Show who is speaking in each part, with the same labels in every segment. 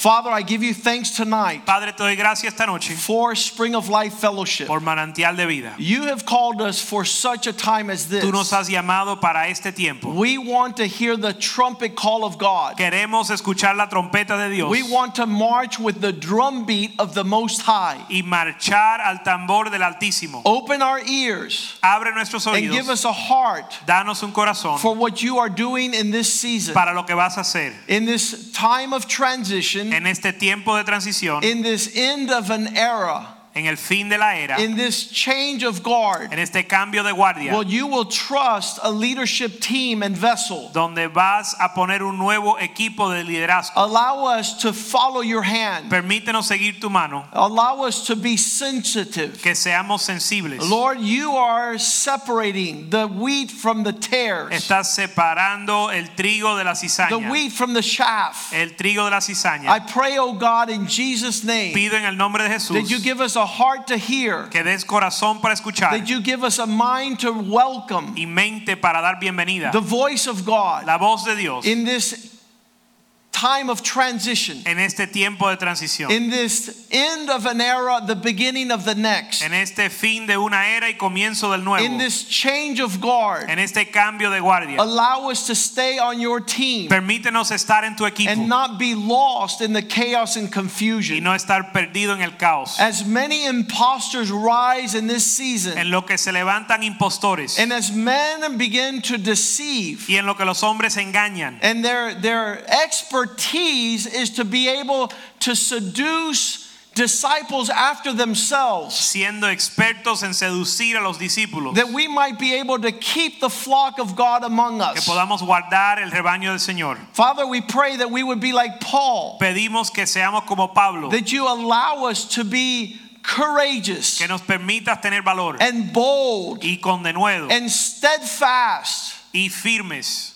Speaker 1: Father, I give you thanks tonight
Speaker 2: Padre, te doy gracias esta noche
Speaker 1: for Spring of Life Fellowship.
Speaker 2: por manantial de vida.
Speaker 1: You have called us for such a time as this.
Speaker 2: Tú nos has llamado para este tiempo.
Speaker 1: We want to hear the trumpet call of God.
Speaker 2: Queremos escuchar la trompeta de Dios
Speaker 1: We want to march with the drum beat of the Most High.
Speaker 2: y marchar al tambor del Altísimo.
Speaker 1: Open our ears
Speaker 2: Abre nuestros
Speaker 1: and give us a heart
Speaker 2: danos un corazón
Speaker 1: for what you are doing in this season,
Speaker 2: para lo que vas a hacer
Speaker 1: in this time of transition,
Speaker 2: en este tiempo de transición,
Speaker 1: in this end of an era,
Speaker 2: en el fin de la era,
Speaker 1: in this change of guard.
Speaker 2: en este cambio de guardia,
Speaker 1: Well, you will trust a leadership team and vessel.
Speaker 2: donde vas a poner un nuevo equipo de liderazgo.
Speaker 1: Allow us to follow your hand.
Speaker 2: Permítenos seguir tu mano,
Speaker 1: Allow us to be sensitive.
Speaker 2: que seamos sensibles.
Speaker 1: Lord, you are separating the wheat from the tares,
Speaker 2: Estás separando el trigo de la
Speaker 1: the wheat from the chaff.
Speaker 2: el trigo de la cizaña.
Speaker 1: I pray, oh God, in Jesus' name,
Speaker 2: Pido en el nombre de Jesús
Speaker 1: that you give us a heart to hear,
Speaker 2: que des corazón para escuchar
Speaker 1: that you give us a mind to welcome
Speaker 2: y mente para dar bienvenida.
Speaker 1: the voice of God
Speaker 2: La voz de Dios
Speaker 1: in this time of transition,
Speaker 2: en este tiempo de transición,
Speaker 1: in this end of an era, the beginning of the next.
Speaker 2: en este fin de una era y comienzo del nuevo,
Speaker 1: in this change of guard,
Speaker 2: en este cambio de guardia.
Speaker 1: allow us to stay on your team
Speaker 2: Permítenos estar en tu equipo
Speaker 1: and not be lost in the chaos and confusion.
Speaker 2: y no estar perdido en el caos.
Speaker 1: As many imposters rise in this season,
Speaker 2: En lo que se levantan impostores
Speaker 1: and as men begin to deceive,
Speaker 2: y en lo que los hombres engañan.
Speaker 1: and their, their expertise is to be able to seduce disciples after themselves.
Speaker 2: siendo expertos en seducir a los discípulos,
Speaker 1: That we might be able to keep the flock of God among us que
Speaker 2: podamos guardar el rebaño del Señor.
Speaker 1: Father, we pray that we would be like Paul.
Speaker 2: Pedimos que seamos como Pablo,
Speaker 1: that you allow us to be courageous
Speaker 2: que nos permitas tener valor
Speaker 1: and bold
Speaker 2: y con denuedo
Speaker 1: and steadfast.
Speaker 2: y firmes.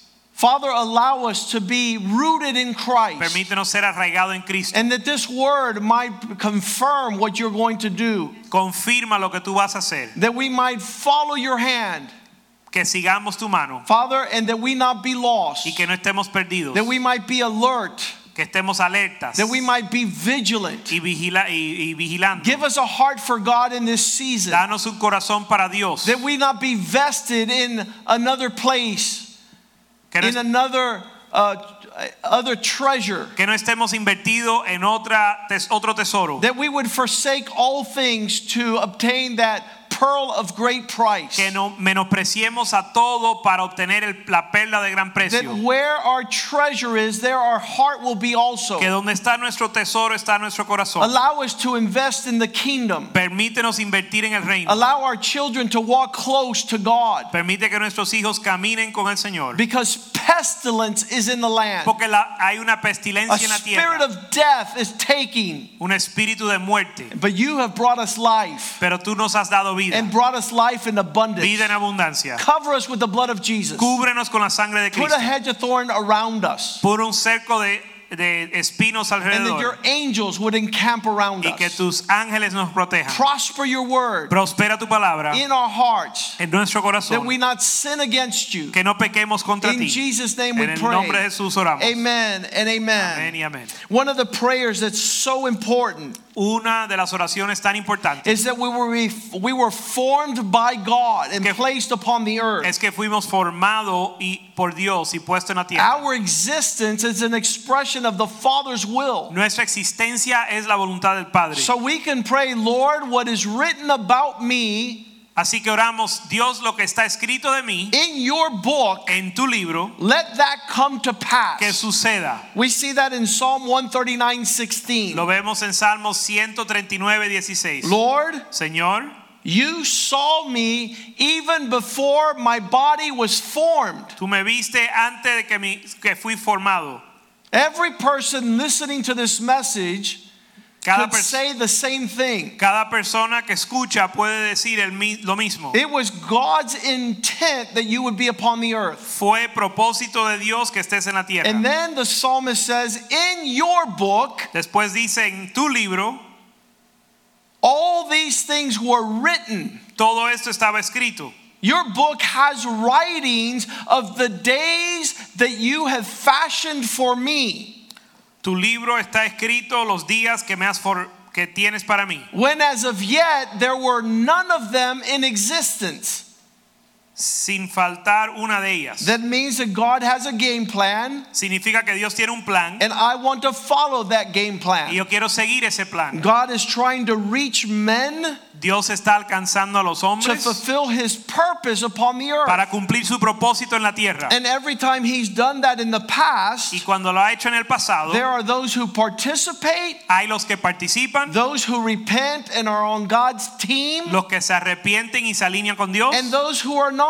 Speaker 1: Father, allow us to be rooted in Christ
Speaker 2: Permítenos ser arraigados en Cristo.
Speaker 1: and that this word might confirm what you're going to do,
Speaker 2: Confirma lo que tú vas a hacer.
Speaker 1: that we might follow your hand,
Speaker 2: Que sigamos tu mano
Speaker 1: Father, and that we not be lost,
Speaker 2: y que no estemos perdidos.
Speaker 1: that we might be alert,
Speaker 2: Que estemos alertas
Speaker 1: that we might be vigilant.
Speaker 2: y, vigila, y, y vigilando.
Speaker 1: Give us a heart for God in this season,
Speaker 2: Danos un corazón para Dios.
Speaker 1: that we not be vested in another place.
Speaker 2: No,
Speaker 1: in another uh, other treasure
Speaker 2: que no estemos invertidos en otra, tes- otro tesoro.
Speaker 1: that we would forsake all things to obtain that pearl of great price
Speaker 2: Que no menospreciemos a todo para obtener el- la perla de gran
Speaker 1: that
Speaker 2: precio.
Speaker 1: where our treasure is there our heart will be also
Speaker 2: Que donde está nuestro tesoro está nuestro corazón.
Speaker 1: allow us to invest in the kingdom
Speaker 2: Permítenos invertir en el reino.
Speaker 1: allow our children to walk close to God
Speaker 2: Permite que nuestros hijos caminen con el Señor.
Speaker 1: because pestilence is in the land
Speaker 2: Porque la- hay una
Speaker 1: a
Speaker 2: pestilencia en la
Speaker 1: spirit
Speaker 2: tierra,
Speaker 1: of death is taking
Speaker 2: un espíritu de muerte.
Speaker 1: but you have brought us life
Speaker 2: Pero tú nos has dado vida,
Speaker 1: and brought us life in abundance
Speaker 2: vida en abundancia.
Speaker 1: Cover us with the blood of Jesus.
Speaker 2: Cúbrenos con la sangre de Cristo.
Speaker 1: Put a hedge of thorn around us.
Speaker 2: Pon un cerco de, de espinos
Speaker 1: And that your angels would encamp around
Speaker 2: y que
Speaker 1: us.
Speaker 2: tus ángeles nos protejan.
Speaker 1: Prosper your word
Speaker 2: Prospera tu palabra
Speaker 1: in our hearts.
Speaker 2: en nuestro
Speaker 1: That we not sin against you.
Speaker 2: Que no pequemos contra
Speaker 1: In
Speaker 2: ti.
Speaker 1: Jesus' name we
Speaker 2: En el nombre de
Speaker 1: pray.
Speaker 2: Jesús oramos.
Speaker 1: Amen and
Speaker 2: Amén
Speaker 1: amen.
Speaker 2: y amén.
Speaker 1: One of the prayers that's so important
Speaker 2: Una de las oraciones tan importantes
Speaker 1: is that we were, we were formed by God and
Speaker 2: Que-
Speaker 1: placed upon the earth.
Speaker 2: es que fuimos formados y por Dios y puesto en la tierra.
Speaker 1: Our existence is an expression of the Father's will.
Speaker 2: Nuestra existencia es la voluntad del Padre.
Speaker 1: So we can pray, Lord, what is written about me
Speaker 2: Así que oramos, Dios, lo que está escrito de mí
Speaker 1: in your book,
Speaker 2: en tu libro,
Speaker 1: let that come to pass.
Speaker 2: que suceda.
Speaker 1: We see that in Psalm 139 16.
Speaker 2: Lo vemos en Salmos 139, 16.
Speaker 1: Lord,
Speaker 2: Señor,
Speaker 1: you saw me even before my body was formed.
Speaker 2: tú me viste antes de que, mi, que fui formado.
Speaker 1: Every person listening to this message
Speaker 2: Cada
Speaker 1: could say the same thing.
Speaker 2: Cada persona que escucha puede decir el lo mismo.
Speaker 1: It was God's intent that you would be upon the earth.
Speaker 2: Fue propósito de Dios que estés en la tierra.
Speaker 1: And then the psalmist says, In your book,
Speaker 2: Después dice en tu libro,
Speaker 1: all these things were written.
Speaker 2: todo esto estaba escrito.
Speaker 1: Your book has writings of the days that you have fashioned for me.
Speaker 2: Tu libro está escrito los días que me has for- que tienes para mí,
Speaker 1: When as of yet there were none of them in existence.
Speaker 2: Sin faltar una de ellas.
Speaker 1: That means that God has a game plan,
Speaker 2: Significa que Dios tiene un plan
Speaker 1: and I want to follow that game
Speaker 2: y
Speaker 1: plan.
Speaker 2: yo quiero seguir ese plan.
Speaker 1: God is trying to reach men
Speaker 2: Dios está alcanzando a los hombres.
Speaker 1: to fulfill his purpose upon the earth.
Speaker 2: para cumplir su propósito en la tierra.
Speaker 1: And every time he's done that in the past,
Speaker 2: Y cuando lo ha hecho en el pasado,
Speaker 1: there are those who participate,
Speaker 2: hay los que participan,
Speaker 1: those who repent and are on God's team,
Speaker 2: los que se arrepienten y se alinean con Dios
Speaker 1: and those who are not.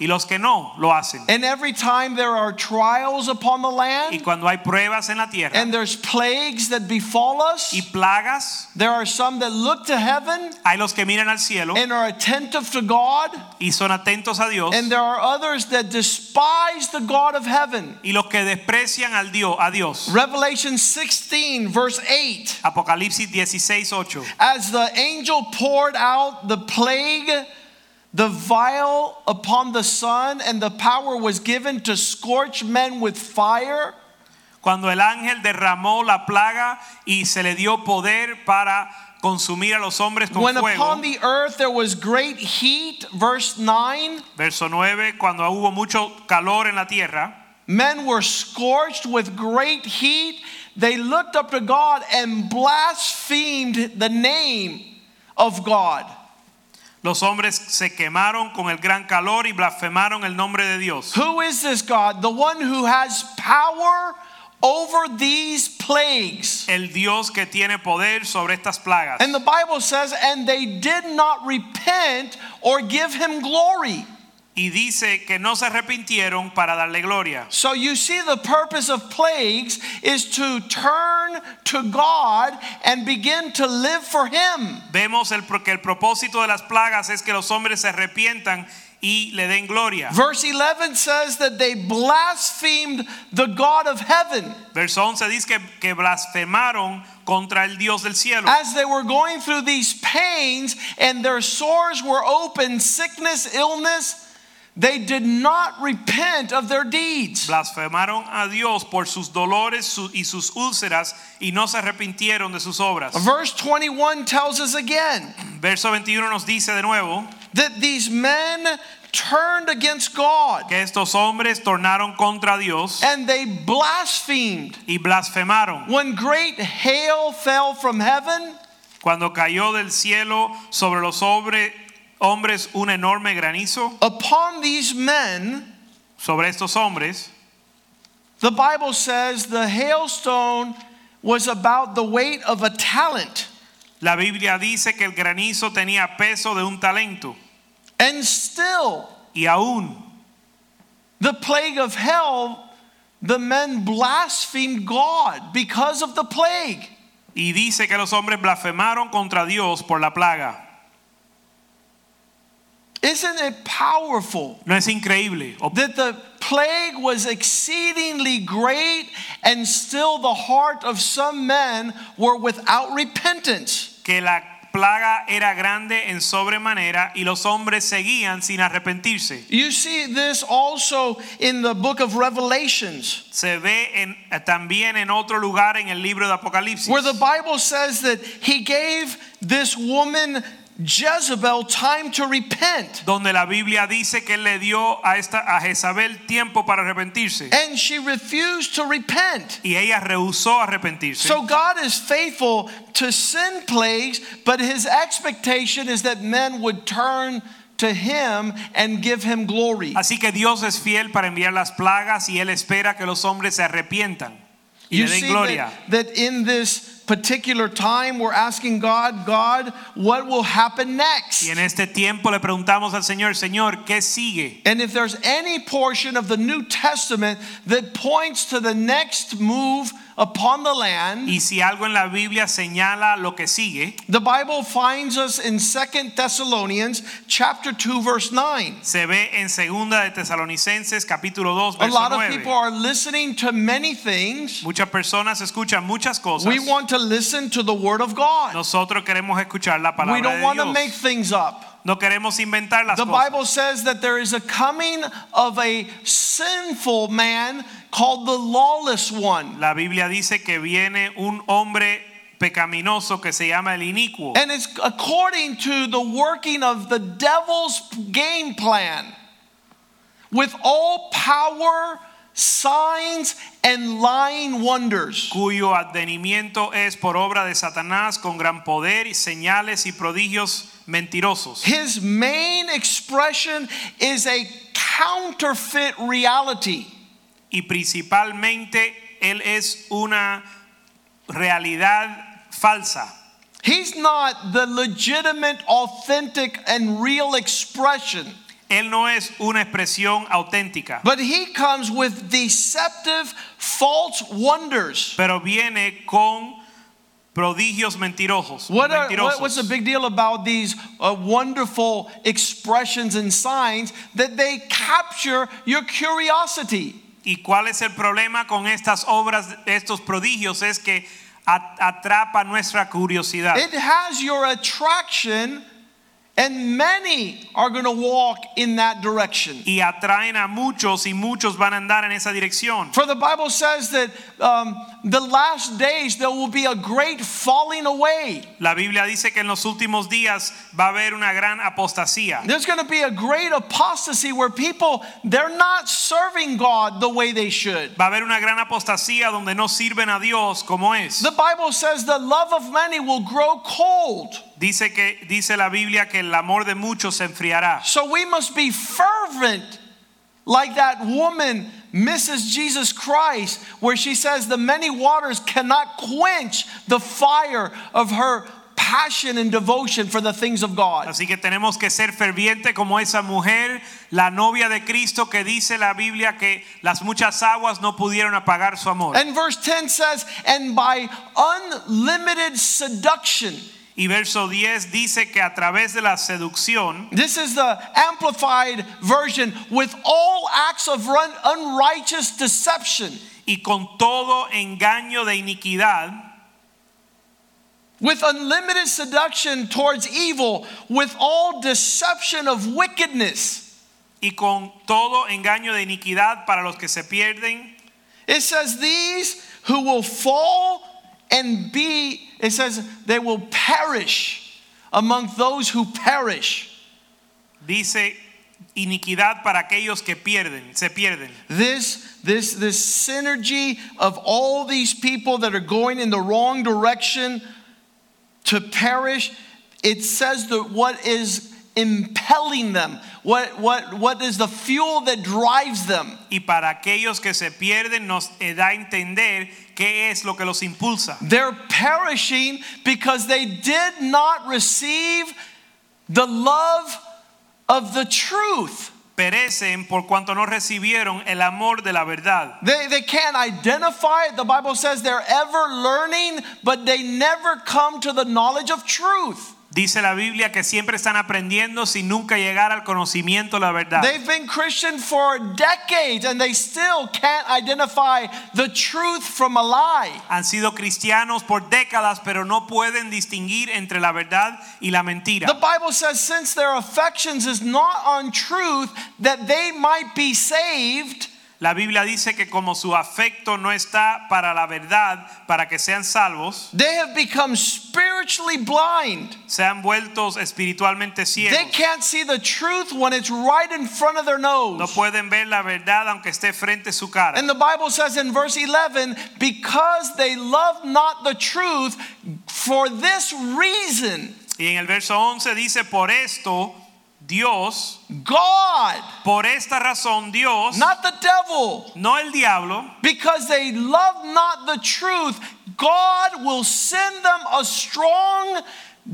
Speaker 2: Y los que no lo hacen.
Speaker 1: And every time there are trials upon the
Speaker 2: Y
Speaker 1: land,
Speaker 2: cuando hay pruebas en la tierra
Speaker 1: and there's plagues that befall us,
Speaker 2: y plagas,
Speaker 1: there are some that look to heaven
Speaker 2: hay los que miran al cielo
Speaker 1: and are attentive to God,
Speaker 2: y son atentos a Dios
Speaker 1: and there are others that despise the God of heaven.
Speaker 2: y los que desprecian al Dios, a Dios.
Speaker 1: Revelation 16, verse 8.
Speaker 2: Apocalipsis 16, 8.
Speaker 1: As the angel poured out the plague, the vial upon the sun, and the power was given to scorch men with fire.
Speaker 2: Cuando el ángel derramó la plaga y se le dio poder para consumir a los hombres con
Speaker 1: When
Speaker 2: fuego.
Speaker 1: upon the earth there was great heat, verse 9,
Speaker 2: Verso 9, cuando hubo mucho calor en la tierra,
Speaker 1: men were scorched with great heat. They looked up to God and blasphemed the name of God.
Speaker 2: Los hombres se quemaron con el gran calor y blasfemaron el nombre de Dios.
Speaker 1: Who is this God? The one who has power over these plagues.
Speaker 2: El Dios que tiene poder sobre estas plagas.
Speaker 1: And the Bible says, and they did not repent or give him glory.
Speaker 2: Y dice que no se arrepintieron para darle gloria.
Speaker 1: So you see, the purpose of plagues is to turn to God and begin to live for him.
Speaker 2: Vemos el, que el propósito de las plagas es que los hombres se arrepientan y le den gloria.
Speaker 1: Verse 11 says that they blasphemed the God of heaven.
Speaker 2: Verso 11 dice que, que blasfemaron contra el Dios del cielo.
Speaker 1: As they were going through these pains and their sores were open, sickness, illness, they did not repent of their deeds.
Speaker 2: Blasfemaron a Dios por sus dolores y sus úlceras y no se arrepintieron de sus obras.
Speaker 1: Verse 21 tells us again
Speaker 2: Verso 21 nos dice de nuevo
Speaker 1: that these men turned against God
Speaker 2: que estos hombres tornaron contra Dios
Speaker 1: and they blasphemed.
Speaker 2: y blasfemaron.
Speaker 1: When great hail fell from heaven,
Speaker 2: Cuando cayó del cielo sobre los hombre- hombres un enorme granizo,
Speaker 1: upon these men,
Speaker 2: sobre estos hombres,
Speaker 1: the Bible says the hailstone was about the weight of a talent.
Speaker 2: la Biblia dice que el granizo tenía peso de un talento.
Speaker 1: And still,
Speaker 2: Y aún
Speaker 1: the plague of hell, the men blasphemed God because of the plague.
Speaker 2: y dice que los hombres blasfemaron contra Dios por la plaga.
Speaker 1: Isn't it powerful
Speaker 2: ¿No es increíble?
Speaker 1: That the plague was exceedingly great and still the heart of some men were without repentance?
Speaker 2: que la plaga era grande en sobremanera y los hombres seguían sin arrepentirse.
Speaker 1: You see this also in the book of Revelations,
Speaker 2: Se ve en- también en otro lugar en el libro de Apocalipsis,
Speaker 1: where the Bible says that he gave this woman Jezebel time to repent.
Speaker 2: donde la Biblia dice que él le dio a esta a Jezabel tiempo para arrepentirse
Speaker 1: And she refused to repent.
Speaker 2: y ella rehusó arrepentirse.
Speaker 1: So God is faithful to send plagues, but his expectation is that men would turn to him and give him glory.
Speaker 2: Así que Dios es fiel para enviar las plagas y él espera que los hombres se arrepientan y
Speaker 1: You
Speaker 2: le den gloria.
Speaker 1: that, that in this particular time we're asking God, God, what will happen next?
Speaker 2: Y en este tiempo le preguntamos al Señor, Señor, ¿qué sigue?
Speaker 1: And if there's any portion of the New Testament that points to the next move upon the land,
Speaker 2: Y si algo en la Biblia señala lo que sigue,
Speaker 1: the Bible finds us in 2 Thessalonians chapter 2 verse 9.
Speaker 2: se ve en segunda de Tesalonicenses capítulo 2
Speaker 1: A
Speaker 2: verso
Speaker 1: lot of
Speaker 2: 9.
Speaker 1: people are listening to many things.
Speaker 2: Muchas personas escuchan muchas cosas.
Speaker 1: We want to listen to the word of God.
Speaker 2: Nosotros queremos escuchar la
Speaker 1: We
Speaker 2: palabra
Speaker 1: don't
Speaker 2: de
Speaker 1: want to make things up.
Speaker 2: No queremos inventar las
Speaker 1: The
Speaker 2: cosas.
Speaker 1: Bible says that there is a coming of a sinful man called the lawless one.
Speaker 2: La Biblia dice que viene un hombre pecaminoso que se llama el inicuo.
Speaker 1: And it's according to the working of the devil's game plan with all power, signs, and lying wonders.
Speaker 2: cuyo advenimiento es por obra de Satanás con gran poder y señales y prodigios mentirosos.
Speaker 1: His main expression is a counterfeit reality.
Speaker 2: Y principalmente él es una realidad falsa.
Speaker 1: He's not the legitimate, authentic, and real expression,
Speaker 2: Él no es una expresión auténtica,
Speaker 1: but he comes with deceptive, false wonders.
Speaker 2: pero viene con prodigios mentirosos.
Speaker 1: What are,
Speaker 2: mentirosos.
Speaker 1: what- what's the big deal about these uh, wonderful expressions and signs that they capture your curiosity?
Speaker 2: ¿Y cuál es el problema con estas obras, estos prodigios? Es que atrapa nuestra curiosidad.
Speaker 1: It has your attraction, and many are going to walk in that direction.
Speaker 2: y atraen a muchos y muchos van a andar en esa dirección.
Speaker 1: For the Bible says that um, the last days there will be a great falling away.
Speaker 2: La Biblia dice que en los últimos días va a haber una gran apostasía.
Speaker 1: There's going to be a great apostasy where people they're not serving God the way they should.
Speaker 2: Va a haber una gran apostasía donde no sirven a Dios como es.
Speaker 1: The Bible says the love of many will grow cold.
Speaker 2: Dice que dice la Biblia que el amor de muchos se enfriará.
Speaker 1: So we must be fervent like that woman Mrs. Jesus Christ where she says the many waters cannot quench the fire of her passion and devotion for the things of God.
Speaker 2: Así que tenemos que ser fervientes como esa mujer, la novia de Cristo que dice la Biblia que las muchas aguas no pudieron apagar su amor.
Speaker 1: And verse 10 says, and by unlimited seduction.
Speaker 2: Y verso 10 dice que a través de la seducción,
Speaker 1: This is the amplified version with all acts of unrighteous deception,
Speaker 2: y con todo engaño de iniquidad,
Speaker 1: with unlimited seduction towards evil, with all deception of wickedness.
Speaker 2: y con todo engaño de iniquidad para los que se pierden,
Speaker 1: It says, These who will fall and be, it says, they will perish among those who perish.
Speaker 2: dice iniquidad para aquellos que pierden, se pierden.
Speaker 1: This, this, this synergy of all these people that are going in the wrong direction to perish, it says that what is impelling them, what, what, what is the fuel that drives them.
Speaker 2: Y para aquellos que se pierden nos eh, da a entender qué es lo que los impulsa.
Speaker 1: They're perishing because they did not receive the love of the truth.
Speaker 2: Perecen por cuanto no recibieron el amor de la verdad.
Speaker 1: They, they can't identify it. The Bible says they're ever learning, but they never come to the knowledge of truth.
Speaker 2: Dice la Biblia que siempre están aprendiendo sin nunca llegar al conocimiento de la verdad.
Speaker 1: They've been Christian for decades and they still can't identify the truth from a lie.
Speaker 2: Han sido cristianos por décadas, pero no pueden distinguir entre la verdad y la mentira.
Speaker 1: The Bible says, since their affections is not on truth, that they might be saved.
Speaker 2: La Biblia dice que como su afecto no está para la verdad, para que sean salvos,
Speaker 1: They have become spiritually blind.
Speaker 2: se han vuelto espiritualmente
Speaker 1: They
Speaker 2: ciegos.
Speaker 1: can't see the truth when it's right in front of their
Speaker 2: No
Speaker 1: nose.
Speaker 2: pueden ver la verdad aunque esté frente a su cara.
Speaker 1: And the Bible says in verse 11, because they love not the truth, for this reason,
Speaker 2: Y en el verso 11 dice, por esto Dios,
Speaker 1: God,
Speaker 2: por esta razón Dios,
Speaker 1: not the devil,
Speaker 2: no el diablo,
Speaker 1: because they love not the truth, God will send them a strong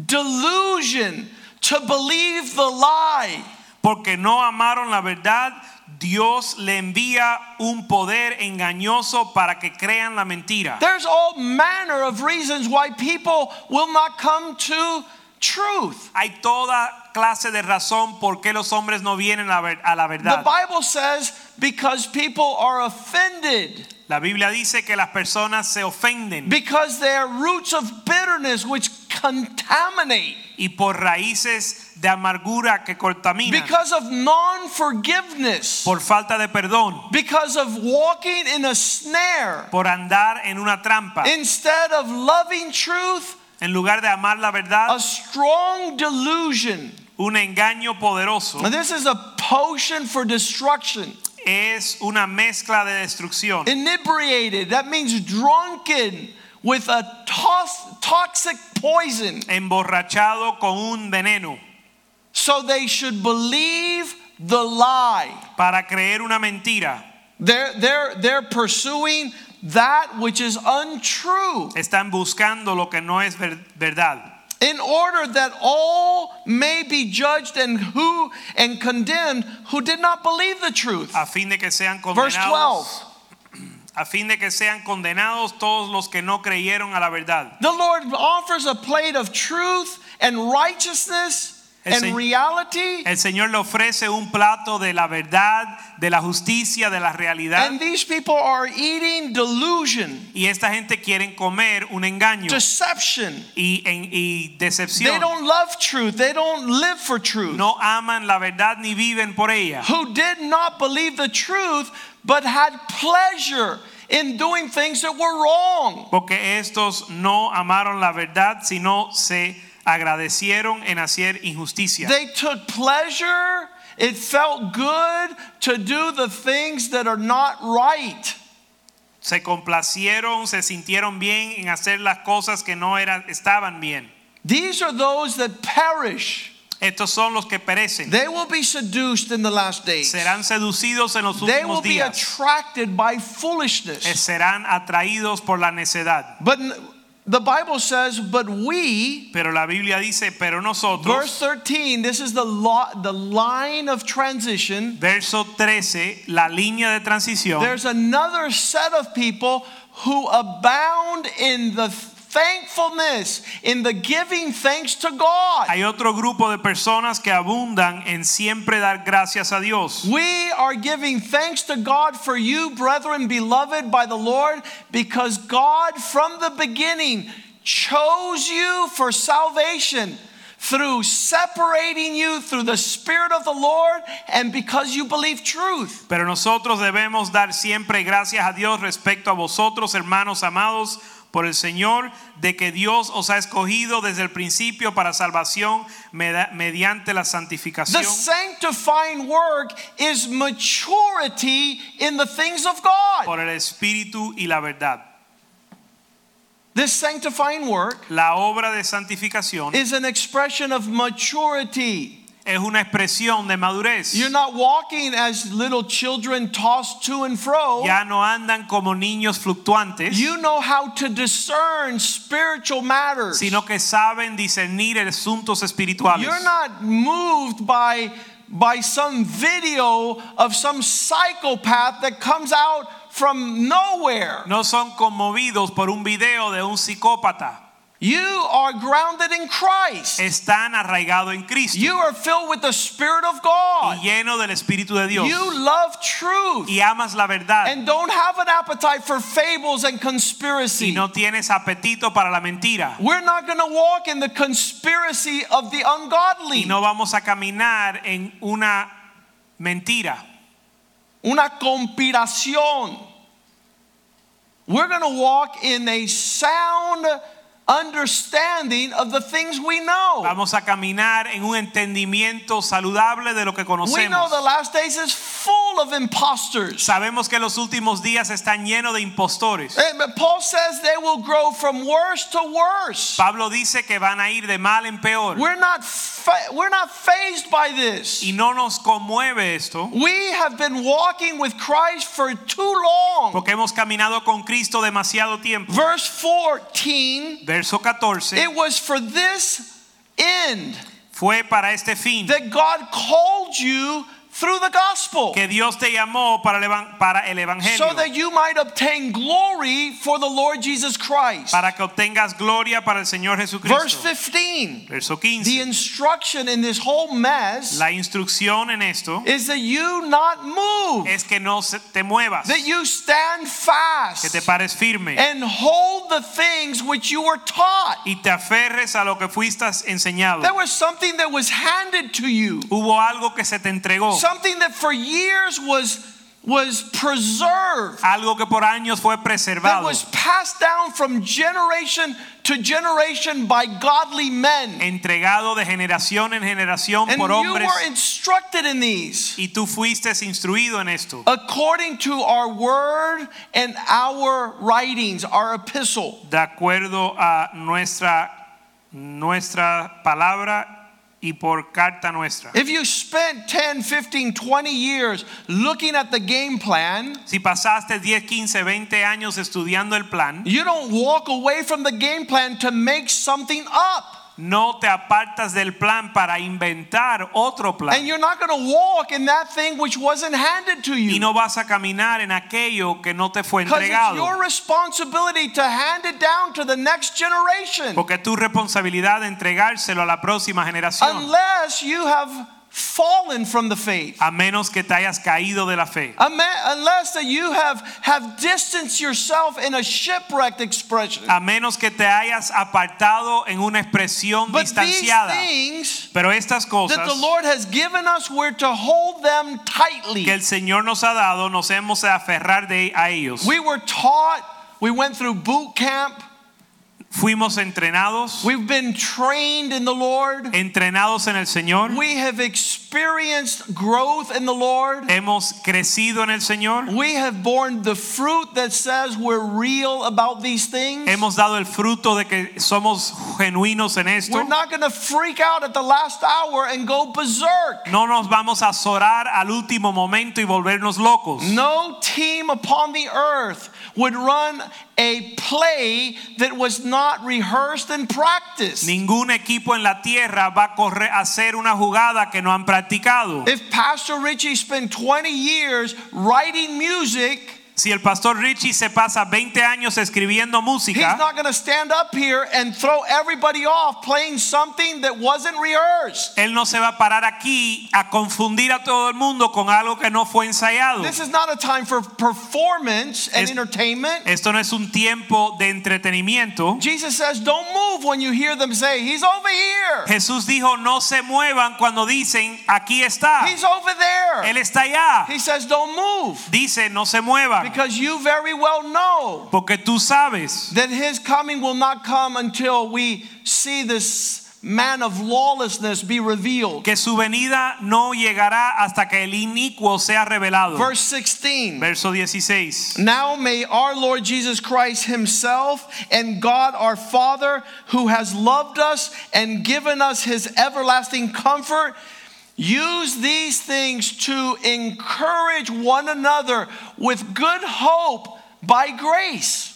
Speaker 1: delusion to believe the lie.
Speaker 2: porque no amaron la verdad, Dios le envía un poder engañoso para que crean la mentira.
Speaker 1: There's all manner of reasons why people will not come to truth.
Speaker 2: Hay toda clase de razón por qué los hombres no vienen a, ver- a la
Speaker 1: The. Bible says because people are offended,
Speaker 2: La Biblia dice que las personas se ofenden
Speaker 1: because they are roots of bitterness which contaminate,
Speaker 2: y por raíces de amargura que contaminan,
Speaker 1: because of non forgiveness,
Speaker 2: por falta de perdón,
Speaker 1: because of walking in a snare.
Speaker 2: por andar en una trampa,
Speaker 1: Instead of loving truth,
Speaker 2: en lugar de amar la
Speaker 1: a
Speaker 2: verdad,
Speaker 1: strong delusion.
Speaker 2: Un engaño poderoso
Speaker 1: Now, this is a potion for destruction.
Speaker 2: es una mezcla de destrucción.
Speaker 1: Inebriated, that means drunken with a tos- toxic poison.
Speaker 2: emborrachado con un veneno
Speaker 1: So they should believe the lie.
Speaker 2: para creer una mentira.
Speaker 1: They're, they're, they're pursuing that which is untrue
Speaker 2: Están buscando lo que no es ver- verdad.
Speaker 1: In order that all may be judged and who and condemned who did not believe the truth.
Speaker 2: A fin de que sean
Speaker 1: Verse 12.
Speaker 2: A fin de que sean condenados todos los que no creyeron a la verdad.
Speaker 1: The Lord offers a plate of truth and righteousness
Speaker 2: El
Speaker 1: and reality.
Speaker 2: El Señor le ofrece un plato de la verdad, de la justicia, de la realidad.
Speaker 1: And these people are eating delusion,
Speaker 2: Y esta gente quiere comer un engaño
Speaker 1: deception.
Speaker 2: y, en- y decepción.
Speaker 1: They don't love truth. They don't live for truth.
Speaker 2: No aman la verdad ni viven por ella.
Speaker 1: Who did not believe the truth, but had pleasure in doing things that were wrong.
Speaker 2: Porque estos no amaron la verdad, sino se agradecieron en hacer injusticia.
Speaker 1: They took pleasure. It felt good to do the things that are not right.
Speaker 2: Se complacieron, se sintieron bien en hacer las cosas que no eran, estaban bien.
Speaker 1: These are those that perish.
Speaker 2: Estos son los que perecen.
Speaker 1: They will be seduced in the last days.
Speaker 2: Serán seducidos en los últimos días.
Speaker 1: They will
Speaker 2: últimos
Speaker 1: be
Speaker 2: días.
Speaker 1: attracted by
Speaker 2: Eh,
Speaker 1: foolishness.
Speaker 2: Serán atraídos por la necedad.
Speaker 1: But the Bible says, but we,
Speaker 2: Pero la Biblia dice, pero nosotros.
Speaker 1: verse 13, this is the law, the line of transition.
Speaker 2: verso 13, la línea de transición.
Speaker 1: There's another set of people who abound in the thankfulness, in the giving thanks to God.
Speaker 2: Hay otro grupo de personas que abundan en siempre dar gracias a Dios.
Speaker 1: We are giving thanks to God for you, brethren, beloved by the Lord, because God from the beginning chose you for salvation through separating you through the Spirit of the Lord and because you believe truth.
Speaker 2: Pero nosotros debemos dar siempre gracias a Dios respecto a vosotros, hermanos amados, por el Señor, de que Dios os ha escogido desde el principio para salvación mediante la santificación.
Speaker 1: The sanctifying work is maturity in the things of God.
Speaker 2: por el Espíritu y la verdad.
Speaker 1: This sanctifying work
Speaker 2: La obra de santificación
Speaker 1: is an expression of maturity.
Speaker 2: es una expresión de madurez.
Speaker 1: You're not walking as little children tossed to and fro.
Speaker 2: Ya no andan como niños fluctuantes,
Speaker 1: You know how to discern spiritual matters.
Speaker 2: sino que saben discernir asuntos espirituales.
Speaker 1: You're not moved by by some video of some psychopath that comes out from nowhere.
Speaker 2: No son conmovidos por un video de un psicópata.
Speaker 1: You are grounded in Christ.
Speaker 2: Están arraigados en Cristo
Speaker 1: You are filled with the Spirit of
Speaker 2: y
Speaker 1: God.
Speaker 2: lleno del Espíritu de Dios.
Speaker 1: You love truth
Speaker 2: Y amas la verdad
Speaker 1: and don't have an appetite for fables and
Speaker 2: y
Speaker 1: conspiracy.
Speaker 2: no tienes apetito para la mentira.
Speaker 1: We're not going to walk in the conspiracy of the ungodly.
Speaker 2: Y no vamos a caminar en una mentira.
Speaker 1: Una conspiración. We're going to walk in a sound understanding of the things we know.
Speaker 2: Vamos a caminar en un entendimiento saludable de lo que conocemos.
Speaker 1: We know the last days is full of imposters.
Speaker 2: Sabemos que los últimos días están llenos de impostores.
Speaker 1: Eh, but Paul says they will grow from worse to worse.
Speaker 2: Pablo dice que van a ir de mal en peor.
Speaker 1: We're not we're not fazed by this.
Speaker 2: Y no nos conmueve esto
Speaker 1: We have been walking with Christ for too long.
Speaker 2: porque hemos caminado con Cristo demasiado tiempo.
Speaker 1: Verse 14,
Speaker 2: Verso 14.
Speaker 1: it was for this end
Speaker 2: Fue para este fin
Speaker 1: that God called you through the gospel.
Speaker 2: que Dios te llamó para el, para el evangelio,
Speaker 1: So that you might obtain glory for the Lord Jesus Christ.
Speaker 2: para que obtengas gloria para el Señor
Speaker 1: Verse 15.
Speaker 2: Verso
Speaker 1: The instruction in this whole mess
Speaker 2: La instrucción en esto
Speaker 1: is that you not move,
Speaker 2: es que no se- te muevas,
Speaker 1: that you stand fast.
Speaker 2: que te pares firme
Speaker 1: and hold the things which you were taught.
Speaker 2: y te aferres a lo que fuiste enseñado.
Speaker 1: There was something that was handed to you,
Speaker 2: Hubo algo que se te entregó,
Speaker 1: something that for years was was preserved,
Speaker 2: algo que por años fue preservado.
Speaker 1: that was passed down from generation to generation by godly men.
Speaker 2: entregado de generación en generación
Speaker 1: And
Speaker 2: por
Speaker 1: you were instructed in these
Speaker 2: y tú fuiste instruido en esto.
Speaker 1: according to our word and our writings, our epistle.
Speaker 2: de acuerdo a nuestra nuestra palabra y por carta nuestra.
Speaker 1: If you spent 10, 15, 20 years looking at the game plan,
Speaker 2: Si pasaste 10, 15, 20 años estudiando el plan,
Speaker 1: you don't walk away from the game plan to make something up.
Speaker 2: No te apartas del plan para inventar otro plan.
Speaker 1: And you're not going to walk in that thing which wasn't handed to
Speaker 2: Y
Speaker 1: you.
Speaker 2: no vas a caminar en aquello que no te fue
Speaker 1: Because it's
Speaker 2: entregado.
Speaker 1: your responsibility to hand it down to the next generation.
Speaker 2: Porque es tu responsabilidad de entregárselo a la próxima generación.
Speaker 1: Unless you have fallen from the faith.
Speaker 2: A menos que te hayas caído de la fe.
Speaker 1: Unless that you have, have distanced yourself in a shipwrecked expression.
Speaker 2: A menos que te hayas apartado en una expresión
Speaker 1: But these
Speaker 2: distanciada.
Speaker 1: things
Speaker 2: Pero estas cosas
Speaker 1: that the Lord has given us, we're to hold them tightly.
Speaker 2: que el Señor nos ha dado, nos hemos de aferrar de a ellos.
Speaker 1: We were taught, we went through boot camp,
Speaker 2: Fuimos entrenados,
Speaker 1: we've been trained in the Lord,
Speaker 2: entrenados en el Señor,
Speaker 1: we have experienced growth in the Lord.
Speaker 2: hemos crecido en el Señor,
Speaker 1: We have borne the fruit that says we're real about these things.
Speaker 2: hemos dado el fruto de que somos genuinos en esto.
Speaker 1: We're not going to freak out at the last hour and go berserk.
Speaker 2: No nos vamos a zorar al último momento y volvernos locos.
Speaker 1: No team upon the earth would run a play that was not rehearsed and practiced.
Speaker 2: Ningún equipo en la tierra va a correr a hacer una jugada que no han practicado.
Speaker 1: If Pastor Richie spent 20 years writing music,
Speaker 2: Si el pastor Richie se pasa 20 años escribiendo
Speaker 1: he's
Speaker 2: música,
Speaker 1: not going to stand up here and throw everybody off playing something that wasn't rehearsed.
Speaker 2: él no se va a parar aquí a confundir a todo el mundo con algo que no fue ensayado.
Speaker 1: This is not a time for performance and
Speaker 2: Es-
Speaker 1: entertainment.
Speaker 2: Esto no es un tiempo de entretenimiento.
Speaker 1: Jesus says, Don't move when you hear them say, He's over here.
Speaker 2: Jesús dijo, no se muevan cuando dicen, aquí está.
Speaker 1: He's over there.
Speaker 2: Él está allá.
Speaker 1: He says, Don't move.
Speaker 2: Dice, no se muevan.
Speaker 1: Because you very well know
Speaker 2: Porque tú sabes
Speaker 1: that his coming will not come until we see this man of lawlessness be revealed.
Speaker 2: que su venida no llegará hasta que el inicuo sea revelado.
Speaker 1: Verse 16.
Speaker 2: Verso 16.
Speaker 1: Now may our Lord Jesus Christ Himself and God our Father, who has loved us and given us His everlasting comfort, use these things to encourage one another with good hope by grace.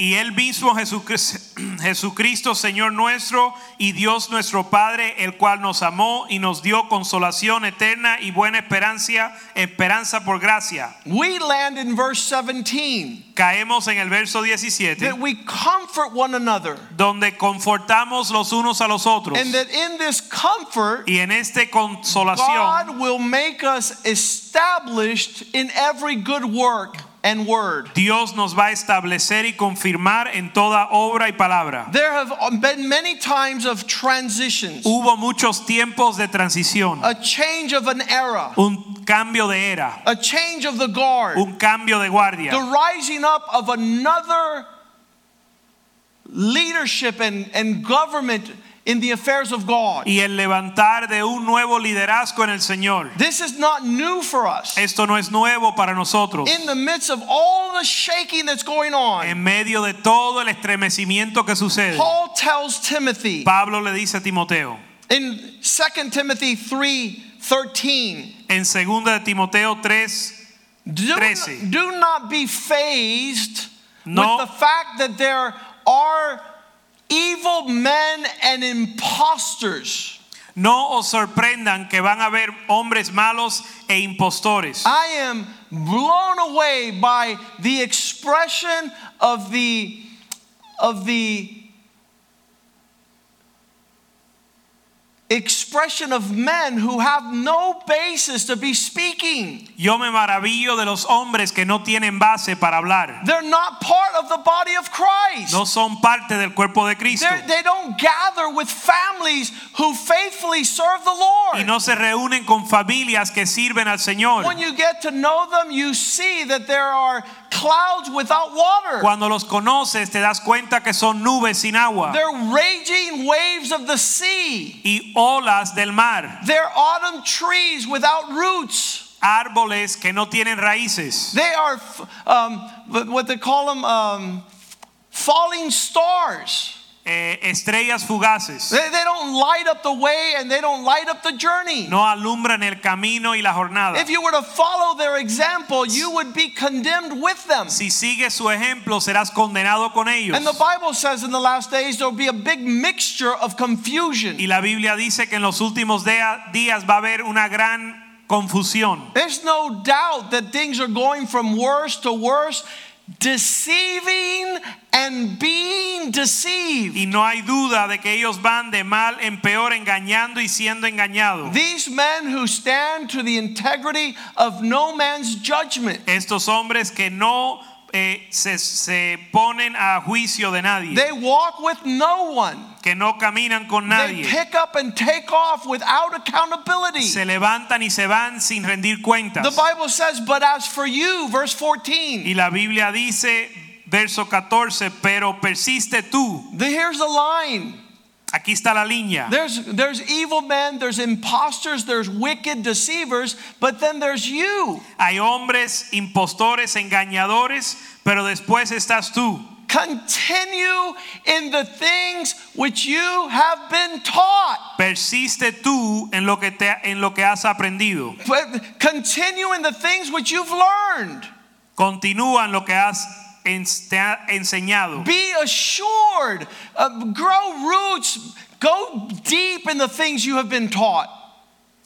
Speaker 2: Y él mismo Jesucristo, Jesucristo, Señor nuestro y Dios nuestro Padre, el cual nos amó y nos dio consolación eterna y buena esperanza, esperanza por gracia.
Speaker 1: We land in verse 17
Speaker 2: Caemos en el verso 17,
Speaker 1: that we comfort one another,
Speaker 2: donde confortamos los unos a los otros.
Speaker 1: and that in this comfort,
Speaker 2: Y en esta consolación,
Speaker 1: God will make us established in every good work and word.
Speaker 2: Dios nos va a establecer y confirmar en toda obra y palabra.
Speaker 1: There have been many times of transitions,
Speaker 2: Hubo muchos tiempos de transición,
Speaker 1: a change of an era,
Speaker 2: un cambio de era,
Speaker 1: a change of the guard,
Speaker 2: un cambio de guardia,
Speaker 1: the rising up of another leadership and, and government in the affairs of God.
Speaker 2: y el levantar de un nuevo liderazgo en el Señor.
Speaker 1: This is not new for us.
Speaker 2: Esto no es nuevo para nosotros.
Speaker 1: In the midst of all the shaking that's going on,
Speaker 2: En medio de todo el estremecimiento que sucede,
Speaker 1: Paul tells Timothy
Speaker 2: Pablo le dice a Timoteo,
Speaker 1: in 2 Timothy 3:13,
Speaker 2: en 2 de Timoteo 3,
Speaker 1: do,
Speaker 2: 13.
Speaker 1: do not be fazed
Speaker 2: No.
Speaker 1: with the fact that there are evil men and impostors.
Speaker 2: No os sorprendan que van a haber hombres malos e impostores.
Speaker 1: I am blown away by the expression of the of the expression of men who have no basis to be speaking.
Speaker 2: Yo me maravillo de los hombres que no tienen base para hablar.
Speaker 1: They're not part of the body of Christ.
Speaker 2: No son parte del cuerpo de Cristo.
Speaker 1: They're- They don't gather with families who faithfully serve the Lord.
Speaker 2: Y no se reúnen con familias que sirven al Señor.
Speaker 1: When you get to know them, you see that there are clouds without water.
Speaker 2: Cuando los conoces te das cuenta que son nubes sin agua
Speaker 1: They're raging waves of the sea.
Speaker 2: y olas del mar,
Speaker 1: They're autumn trees without roots.
Speaker 2: árboles que no tienen raíces.
Speaker 1: They are um, what they call them um, falling stars.
Speaker 2: Eh, estrellas fugaces.
Speaker 1: They, they don't light up the way and they don't light up the journey.
Speaker 2: No alumbran el camino y la jornada.
Speaker 1: If you were to follow their example, you would be condemned with them.
Speaker 2: Si sigues su ejemplo, serás condenado con ellos.
Speaker 1: And the Bible says in the last days there will be a big mixture of confusion.
Speaker 2: Y la Biblia dice que en los últimos días va a haber una gran confusión.
Speaker 1: There's no doubt that things are going from worse to worse, deceiving and being deceived.
Speaker 2: Y no hay duda de que ellos van de mal en peor engañando y siendo engañados.
Speaker 1: These men who stand to the integrity of no man's judgment.
Speaker 2: Estos hombres que no eh, se, se ponen a juicio de nadie,
Speaker 1: They walk with no one.
Speaker 2: Que no caminan con
Speaker 1: They pick up and take off without accountability.
Speaker 2: se levantan y se van sin rendir cuentas.
Speaker 1: The Bible says, But as for you, verse 14,
Speaker 2: Y la Biblia dice, verso 14, pero persiste tú.
Speaker 1: here's the line.
Speaker 2: Aquí está la línea.
Speaker 1: There's, there's evil men, there's imposters, there's wicked deceivers, but then there's you.
Speaker 2: Hay hombres impostores, engañadores, pero después estás tú.
Speaker 1: Continue in the things which you have been taught.
Speaker 2: Persiste tú en lo que te en lo que has aprendido.
Speaker 1: But Continue in the things which you've learned.
Speaker 2: Continúa en lo que has en- te ha enseñado.
Speaker 1: Be assured, uh, grow roots, go deep in the things you have been taught.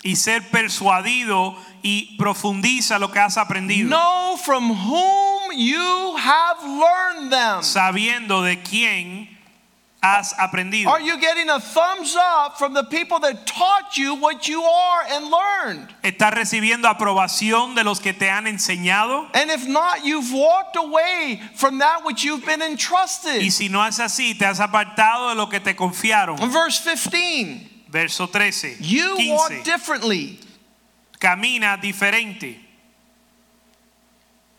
Speaker 2: y ser persuadido y profundiza lo que has aprendido.
Speaker 1: Know from whom you have learned them.
Speaker 2: Sabiendo de quién has aprendido.
Speaker 1: Are you getting a thumbs up from the people that taught you what you are and learned?
Speaker 2: ¿Estás recibiendo aprobación de los que te han enseñado?
Speaker 1: And if not, you've walked away from that which you've been entrusted.
Speaker 2: Y si no es así, te has apartado de lo que te confiaron.
Speaker 1: Verse 15
Speaker 2: Verso 13.
Speaker 1: You walk
Speaker 2: 15.
Speaker 1: differently.
Speaker 2: Camina diferente.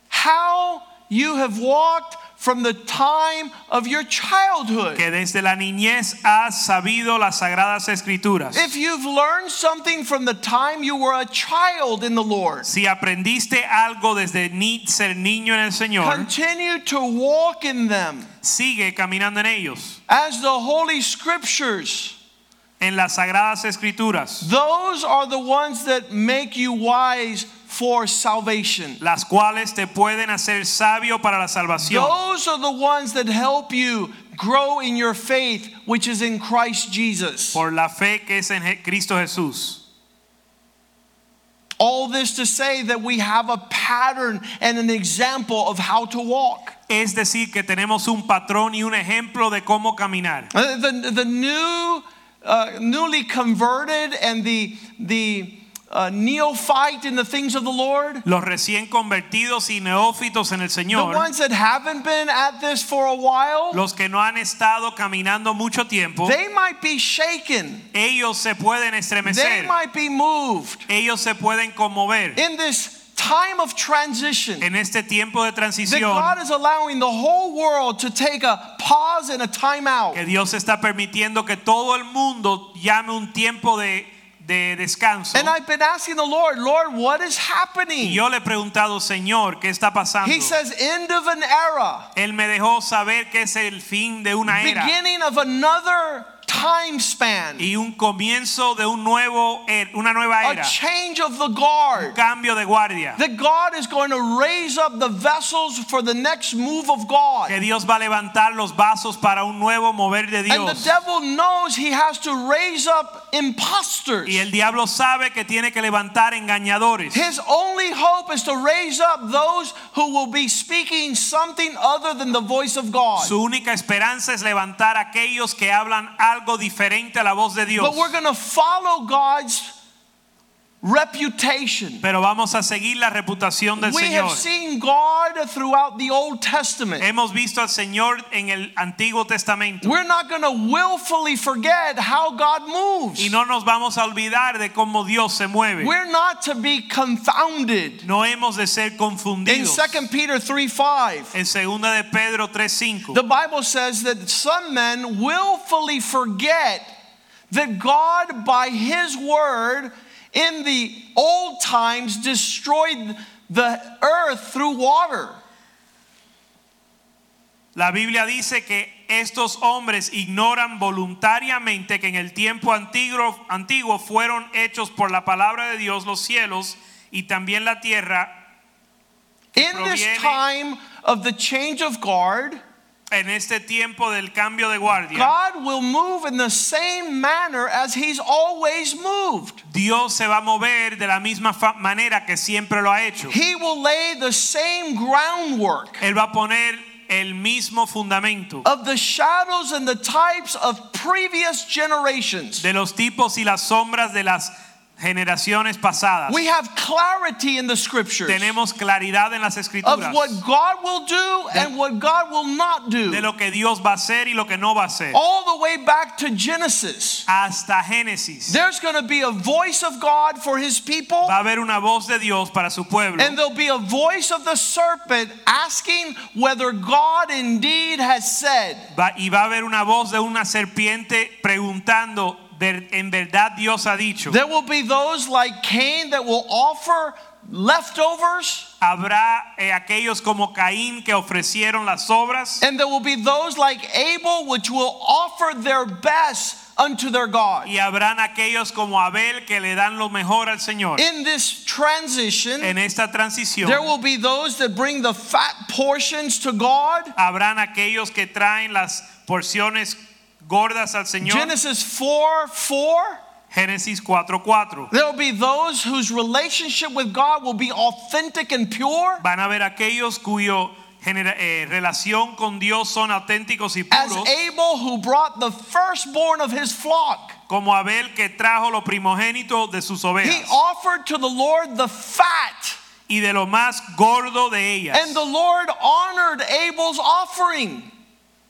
Speaker 1: How you have walked from the time of your childhood.
Speaker 2: Que desde la niñez has sabido las sagradas escrituras.
Speaker 1: If you've learned something from the time you were a child in the Lord,
Speaker 2: Si aprendiste algo desde ni ser niño en el Señor,
Speaker 1: continue to walk in them
Speaker 2: sigue caminando en ellos.
Speaker 1: as the Holy Scriptures.
Speaker 2: En las sagradas escrituras.
Speaker 1: Those are the ones that make you wise for salvation.
Speaker 2: las cuales te pueden hacer sabio para la salvación.
Speaker 1: Those are the ones that help you grow in your faith, which is in Christ Jesus.
Speaker 2: Por la fe que es en Cristo Jesús.
Speaker 1: All this to say that we have a pattern and an example of how to walk.
Speaker 2: Es decir, que tenemos un patrón y un ejemplo de cómo caminar.
Speaker 1: Uh, The, the new, uh, newly converted and the, the uh, neophyte in the things of the Lord,
Speaker 2: Los recién convertidos y neófitos en el Señor.
Speaker 1: the ones that haven't been at this for a while,
Speaker 2: los que no han estado caminando mucho tiempo,
Speaker 1: they might be shaken.
Speaker 2: ellos se pueden estremecer.
Speaker 1: They might be moved
Speaker 2: ellos se pueden conmover.
Speaker 1: in this time of transition.
Speaker 2: En este tiempo de transición, That
Speaker 1: God is allowing the whole world to take a pause and a time out.
Speaker 2: que Dios está permitiendo que todo el mundo llame un tiempo de, de descanso.
Speaker 1: And I've been asking the Lord, Lord, what is
Speaker 2: Y
Speaker 1: happening?
Speaker 2: yo le he preguntado, Señor, ¿qué está pasando?
Speaker 1: He says, end of an era,
Speaker 2: Él me dejó saber que es el fin de una era,
Speaker 1: beginning of another time span,
Speaker 2: y un comienzo de un nuevo una nueva
Speaker 1: a change of the guard.
Speaker 2: cambio de guardia.
Speaker 1: That God is going to raise up the vessels for the next move of God.
Speaker 2: Que Dios va a levantar los vasos para un nuevo mover de
Speaker 1: And the
Speaker 2: Dios.
Speaker 1: devil knows he has to raise up imposters.
Speaker 2: Y el diablo sabe que tiene que levantar engañadores.
Speaker 1: His only hope is to raise up those who will be speaking something other than the voice of God.
Speaker 2: Su única esperanza es levantar aquellos que hablan algo diferente a la voz de Dios.
Speaker 1: But we're going to follow God's reputation.
Speaker 2: Pero vamos a seguir la reputación del
Speaker 1: We have seen God throughout the Old Testament.
Speaker 2: Hemos visto al Señor en el Antiguo Testamento.
Speaker 1: We're not going to willfully forget how God moves.
Speaker 2: Y no nos vamos a olvidar de cómo Dios se mueve.
Speaker 1: We're not to be confounded.
Speaker 2: No hemos de ser confundidos.
Speaker 1: In
Speaker 2: confundidos.
Speaker 1: 2 Peter 3 5,
Speaker 2: En segunda de Pedro 3:5
Speaker 1: the Bible says that some men willfully forget that God, by His word, in the old times destroyed the earth through water.
Speaker 2: La Biblia dice que estos hombres ignoran voluntariamente que en el tiempo antiguo, antiguo fueron hechos por la palabra de Dios los cielos y también la tierra.
Speaker 1: In this time of the change of guard,
Speaker 2: En este tiempo del cambio de guardia,
Speaker 1: God will move in the same manner as He's always moved.
Speaker 2: Dios se va a mover de la misma manera que siempre lo ha hecho.
Speaker 1: He will lay the same groundwork
Speaker 2: Él va a poner el mismo fundamento
Speaker 1: of the shadows and the types of previous generations.
Speaker 2: de los tipos y las sombras de las generaciones pasadas.
Speaker 1: We have clarity in the scriptures
Speaker 2: Tenemos claridad en las
Speaker 1: of what God will do and what God will not
Speaker 2: de
Speaker 1: do.
Speaker 2: lo que Dios va a hacer y lo que no va a hacer.
Speaker 1: All the way back to Genesis.
Speaker 2: Hasta Génesis
Speaker 1: There's going to be a voice of God for his people.
Speaker 2: va a haber una voz de Dios para su pueblo
Speaker 1: And there'll be a voice of the serpent asking whether God indeed has said.
Speaker 2: Va- y va a haber una voz de una serpiente preguntando "Ver- en verdad Dios ha dicho.
Speaker 1: There will be those like Cain that will offer leftovers.
Speaker 2: Habrá eh, aquellos como Caín que ofrecieron las obras
Speaker 1: And there will be those like Abel which will offer their best unto their God.
Speaker 2: y habrán aquellos como Abel que le dan lo mejor al Señor.
Speaker 1: In this transition,
Speaker 2: En esta transición
Speaker 1: there will be those that bring the fat portions to God.
Speaker 2: habrán aquellos que traen las porciones gordas al Señor.
Speaker 1: Genesis 4 4.
Speaker 2: Génesis 4:4.
Speaker 1: There will be those whose relationship with God will be authentic and pure.
Speaker 2: Van a haber aquellos cuyo genera- eh, relación con Dios son auténticos y puros.
Speaker 1: As Abel, who brought the firstborn of his flock,
Speaker 2: como Abel que trajo lo primogénito de sus ovejas.
Speaker 1: he offered to the Lord the fat.
Speaker 2: y de lo más gordo de ellas.
Speaker 1: And the Lord honored Abel's offering.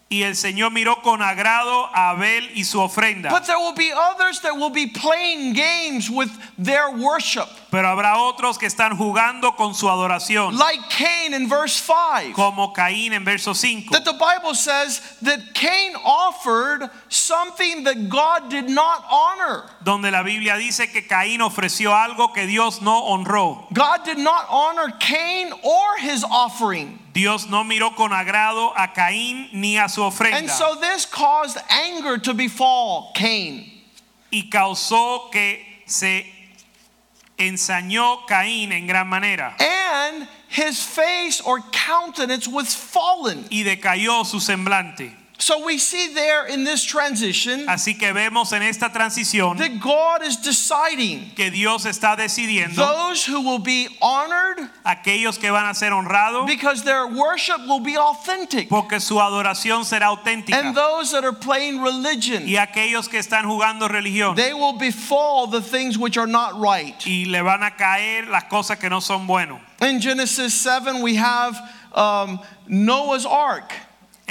Speaker 2: Y el Señor miró con agrado a Abel y su ofrenda.
Speaker 1: But there will be others that will be playing games with their worship.
Speaker 2: Pero habrá otros que están jugando con su adoración,
Speaker 1: Like Cain in verse 5.
Speaker 2: como Caín en verso 5.
Speaker 1: That the Bible says that Cain offered something that God did not honor.
Speaker 2: Donde la Biblia dice que Caín ofreció algo que Dios no honró.
Speaker 1: God did not honor Cain or his offering.
Speaker 2: Dios no miró con agrado a Caín ni a su
Speaker 1: And
Speaker 2: ofrenda.
Speaker 1: so this caused anger to befall Cain.
Speaker 2: y causó que se ensañó Caín en gran manera
Speaker 1: And his face or countenance was fallen.
Speaker 2: y decayó su semblante.
Speaker 1: So we see there in this transition
Speaker 2: Así que vemos en esta transición
Speaker 1: that God is deciding
Speaker 2: que Dios está decidiendo
Speaker 1: those who will be honored
Speaker 2: aquellos que van a ser honrados
Speaker 1: because their worship will be authentic,
Speaker 2: porque su adoración será
Speaker 1: and those that are playing religion,
Speaker 2: y aquellos que están jugando religión
Speaker 1: they will befall the things which are not right.
Speaker 2: y le van a caer las cosas que no son buenas.
Speaker 1: In Genesis 7, we have um, Noah's ark,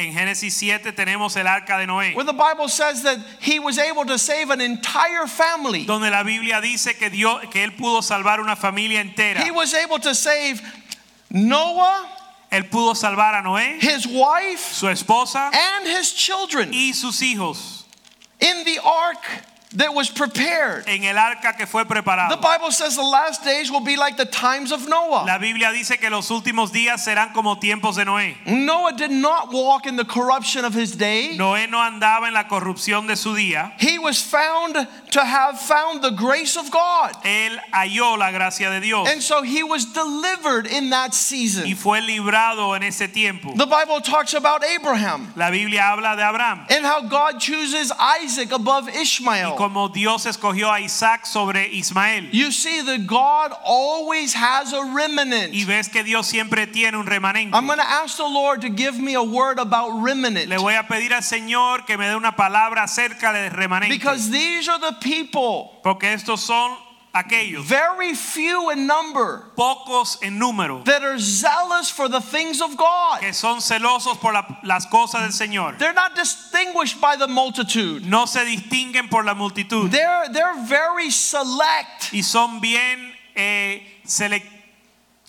Speaker 2: En Génesis 7 tenemos el arca de Noé,
Speaker 1: where the Bible says that he was able to save an entire family.
Speaker 2: donde la Biblia dice que Dios que él pudo salvar una familia entera.
Speaker 1: He was able to save Noah,
Speaker 2: Él pudo salvar a Noé,
Speaker 1: his wife,
Speaker 2: su esposa
Speaker 1: and his children
Speaker 2: y sus hijos
Speaker 1: in the ark that was prepared.
Speaker 2: en el arca que fue preparado. The.
Speaker 1: Bible says the last days will be like the times of Noah.
Speaker 2: La Biblia dice que los últimos días serán como tiempos de Noé.
Speaker 1: Noah did not walk in the corruption of his day.
Speaker 2: Noé no andaba en la corrupción de su día.
Speaker 1: He was found to have found the grace of God.
Speaker 2: Él halló la gracia de Dios
Speaker 1: And so he was delivered in that season.
Speaker 2: y fue librado en ese tiempo.
Speaker 1: The Bible talks about Abraham
Speaker 2: La Biblia habla de Abraham
Speaker 1: and how God chooses Isaac above Ishmael.
Speaker 2: Como Dios escogió a Isaac sobre Ismael.
Speaker 1: You see that God always has a remnant.
Speaker 2: Y ves que Dios siempre tiene un remanente.
Speaker 1: I'm going to ask the Lord to give me a word about remnant
Speaker 2: Le voy a pedir al Señor que me dé una palabra acerca del remanente.
Speaker 1: because these are the people,
Speaker 2: Porque estos son aquellos,
Speaker 1: very few in number,
Speaker 2: pocos en número,
Speaker 1: that are zealous for the things of God.
Speaker 2: que son celosos por la- las cosas del Señor.
Speaker 1: They're not distinguished by the multitude.
Speaker 2: No se distinguen por la multitud
Speaker 1: They're they're very select.
Speaker 2: y son bien eh, selec-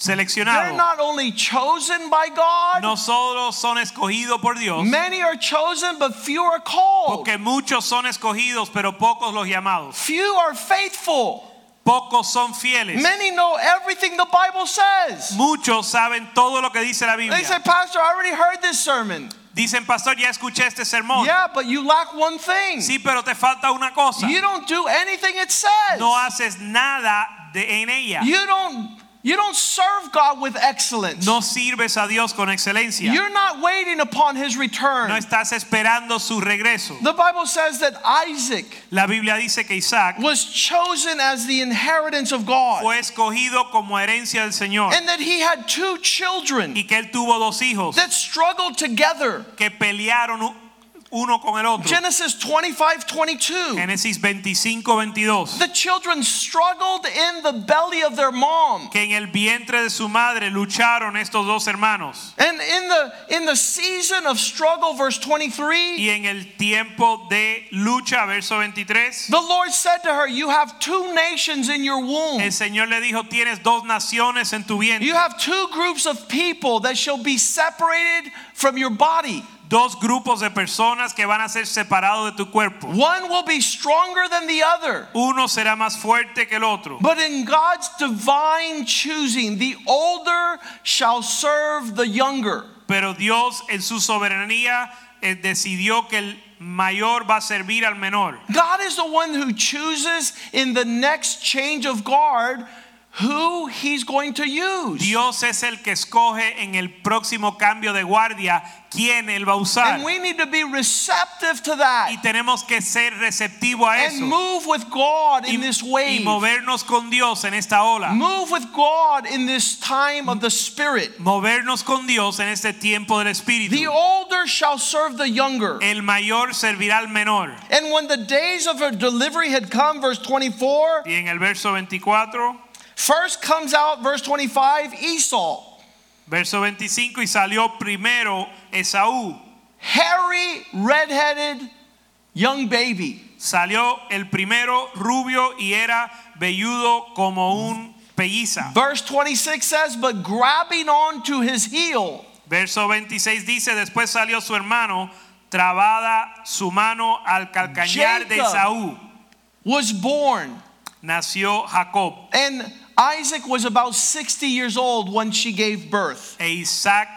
Speaker 1: They're not only chosen by God.
Speaker 2: No solo son escogidos por Dios,
Speaker 1: Many are chosen, but few are called.
Speaker 2: porque muchos son escogidos, pero pocos los llamados.
Speaker 1: Few are faithful.
Speaker 2: Pocos son fieles.
Speaker 1: Many know everything the Bible says.
Speaker 2: Muchos saben todo lo que dice la Biblia.
Speaker 1: They say, Pastor, I already heard this sermon.
Speaker 2: Dicen, pastor, ya escuché este sermón.
Speaker 1: Yeah, but you lack one thing.
Speaker 2: Sí, pero te falta una cosa.
Speaker 1: You don't do anything it says.
Speaker 2: No haces nada de, en ella.
Speaker 1: You don't you don't serve God with excellence.
Speaker 2: No sirves a Dios con excelencia.
Speaker 1: You're not waiting upon his return.
Speaker 2: No estás esperando su regreso.
Speaker 1: The Bible says that Isaac
Speaker 2: La Biblia dice que Isaac
Speaker 1: was chosen as the inheritance of God
Speaker 2: fue escogido como herencia del Señor
Speaker 1: and that he had two children
Speaker 2: y que él tuvo dos hijos
Speaker 1: that struggled together.
Speaker 2: que pelearon uno con el otro.
Speaker 1: Genesis 25 22.
Speaker 2: Génesis 25, 22.
Speaker 1: The children struggled in the belly of their mom.
Speaker 2: Que en el vientre de su madre lucharon estos dos hermanos.
Speaker 1: And in the in the season of struggle verse 23
Speaker 2: Y en el tiempo de lucha, verso 23,
Speaker 1: the Lord said to her you have two nations in your womb.
Speaker 2: el Señor le dijo, tienes dos naciones en tu vientre.
Speaker 1: You have two groups of people that shall be separated from your body.
Speaker 2: Dos grupos de personas que van a ser separados de tu cuerpo.
Speaker 1: One will be stronger than the other.
Speaker 2: Uno será más fuerte que el otro.
Speaker 1: But in God's divine choosing, the older shall serve the younger.
Speaker 2: Pero Dios en su soberanía eh, decidió que el mayor va a servir al menor.
Speaker 1: God is the one who chooses in the next change of guard who he's going to use.
Speaker 2: Dios es el que escoge en el próximo cambio de guardia quién él va a usar.
Speaker 1: And we need to be receptive to that.
Speaker 2: Y tenemos que ser receptivo a
Speaker 1: and
Speaker 2: eso.
Speaker 1: move with God in
Speaker 2: Y,
Speaker 1: this
Speaker 2: y movernos con Dios en esta ola.
Speaker 1: Move with God in this time of the Spirit.
Speaker 2: Movernos con Dios en este tiempo del espíritu.
Speaker 1: The older shall serve the younger.
Speaker 2: El mayor servirá al menor.
Speaker 1: And when the days of her delivery had come, verse 24,
Speaker 2: Y en el verso 24,
Speaker 1: first comes out, verse 25, Esau,
Speaker 2: verso 25, y salió primero Esaú.
Speaker 1: hairy, redheaded young baby.
Speaker 2: Salió el primero rubio y era velludo como un pelliza.
Speaker 1: Verse 26 says, But grabbing on to his heel,
Speaker 2: Verso 26 dice, después salió su hermano, trabada su mano al calcañar de Esaú.
Speaker 1: was born.
Speaker 2: Nació Jacob.
Speaker 1: And Isaac was about 60 years old when she gave birth.
Speaker 2: E Isaac,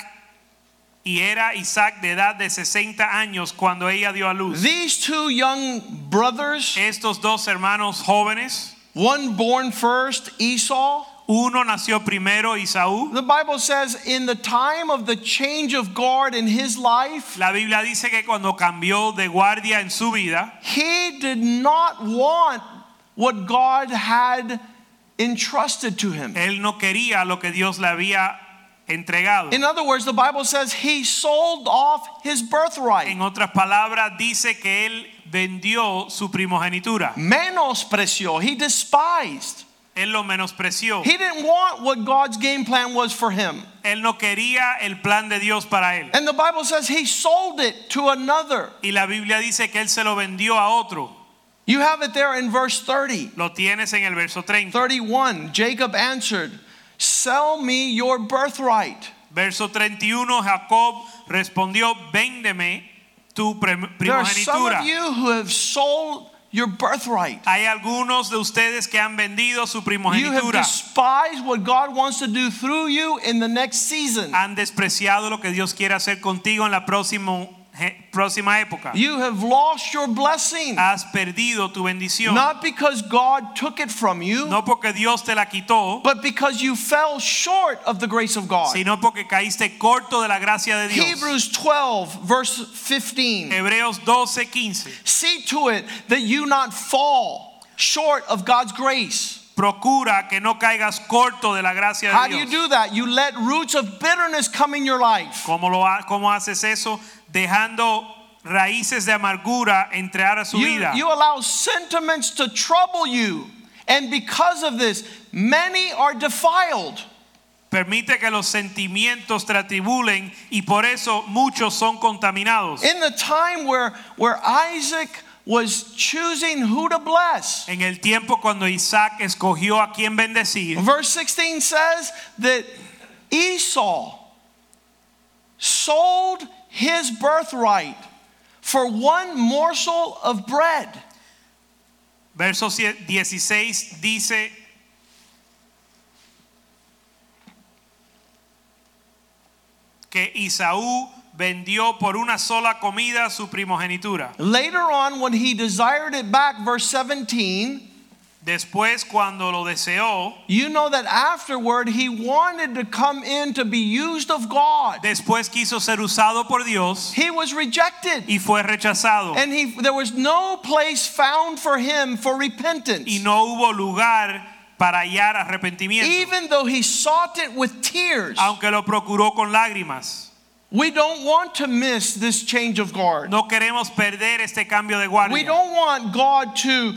Speaker 2: y era Isaac de edad de 60 años cuando ella dio a luz.
Speaker 1: These two young brothers,
Speaker 2: Estos dos hermanos jóvenes,
Speaker 1: one born first, Esau,
Speaker 2: uno nació primero, Isaú.
Speaker 1: the Bible says, in the time of the change of guard in his life,
Speaker 2: La Biblia dice que cuando cambió de guardia en su vida,
Speaker 1: he did not want what God had entrusted to him.
Speaker 2: él no quería lo que Dios le había entregado.
Speaker 1: In other words, the Bible says he sold off his birthright.
Speaker 2: En otras palabras, dice que él vendió su primogenitura.
Speaker 1: Menospreció, he despised.
Speaker 2: Él lo menospreció.
Speaker 1: He didn't want what God's game plan was for him.
Speaker 2: Él no quería el plan de Dios para él.
Speaker 1: And the Bible says he sold it to another.
Speaker 2: Y la Biblia dice que él se lo vendió a otro.
Speaker 1: You have it there in verse 30.
Speaker 2: Lo tienes en el verso 30.
Speaker 1: 31. Jacob answered, Sell me your birthright.
Speaker 2: Verso 31, Jacob respondió, véndeme tu pre-
Speaker 1: There are some of you who have sold your birthright.
Speaker 2: Hay algunos de ustedes que han vendido su primogenitura.
Speaker 1: You have despised what God wants to do through you in the next season.
Speaker 2: Han despreciado lo que Dios quiere hacer contigo en la próxima, próxima época.
Speaker 1: You have lost your blessing.
Speaker 2: Has perdido tu bendición.
Speaker 1: Not because God took it from you,
Speaker 2: No porque Dios te la quitó,
Speaker 1: but because you fell short of the grace of God.
Speaker 2: sino porque caíste corto de la gracia de Dios.
Speaker 1: Hebrews 12, verse 15.
Speaker 2: Hebreos 12, 15.
Speaker 1: See to it that you not fall short of God's grace.
Speaker 2: Procura que no caigas corto de la gracia de
Speaker 1: How
Speaker 2: de
Speaker 1: do you do that? You let roots of bitterness come in your life.
Speaker 2: ¿Cómo, lo, ¿Cómo haces eso? Dejando raíces de amargura entrar a su
Speaker 1: You,
Speaker 2: vida.
Speaker 1: you allow sentiments to trouble you. And because of this, many are defiled.
Speaker 2: Permite que los sentimientos te atribulen y por eso muchos son contaminados.
Speaker 1: In the time where, where Isaac was choosing who to bless,
Speaker 2: En el tiempo cuando Isaac escogió a quien bendecir,
Speaker 1: verse 16 says that Esau sold his birthright for one morsel of bread.
Speaker 2: verso 16 dice, que Isaú vendió por una sola comida su primogenitura.
Speaker 1: Later on, when he desired it back, verse 17,
Speaker 2: Después cuando lo deseó,
Speaker 1: you know that afterward he wanted to come in to be used of God.
Speaker 2: después quiso ser usado por Dios
Speaker 1: He was rejected.
Speaker 2: y fue rechazado.
Speaker 1: And he, there was no place found for him for repentance.
Speaker 2: Y no hubo lugar para hallar arrepentimiento,
Speaker 1: Even though he sought it with tears,
Speaker 2: aunque lo procuró con lágrimas.
Speaker 1: we don't want to miss this change of guard.
Speaker 2: No queremos perder este cambio de guardia.
Speaker 1: We don't want God to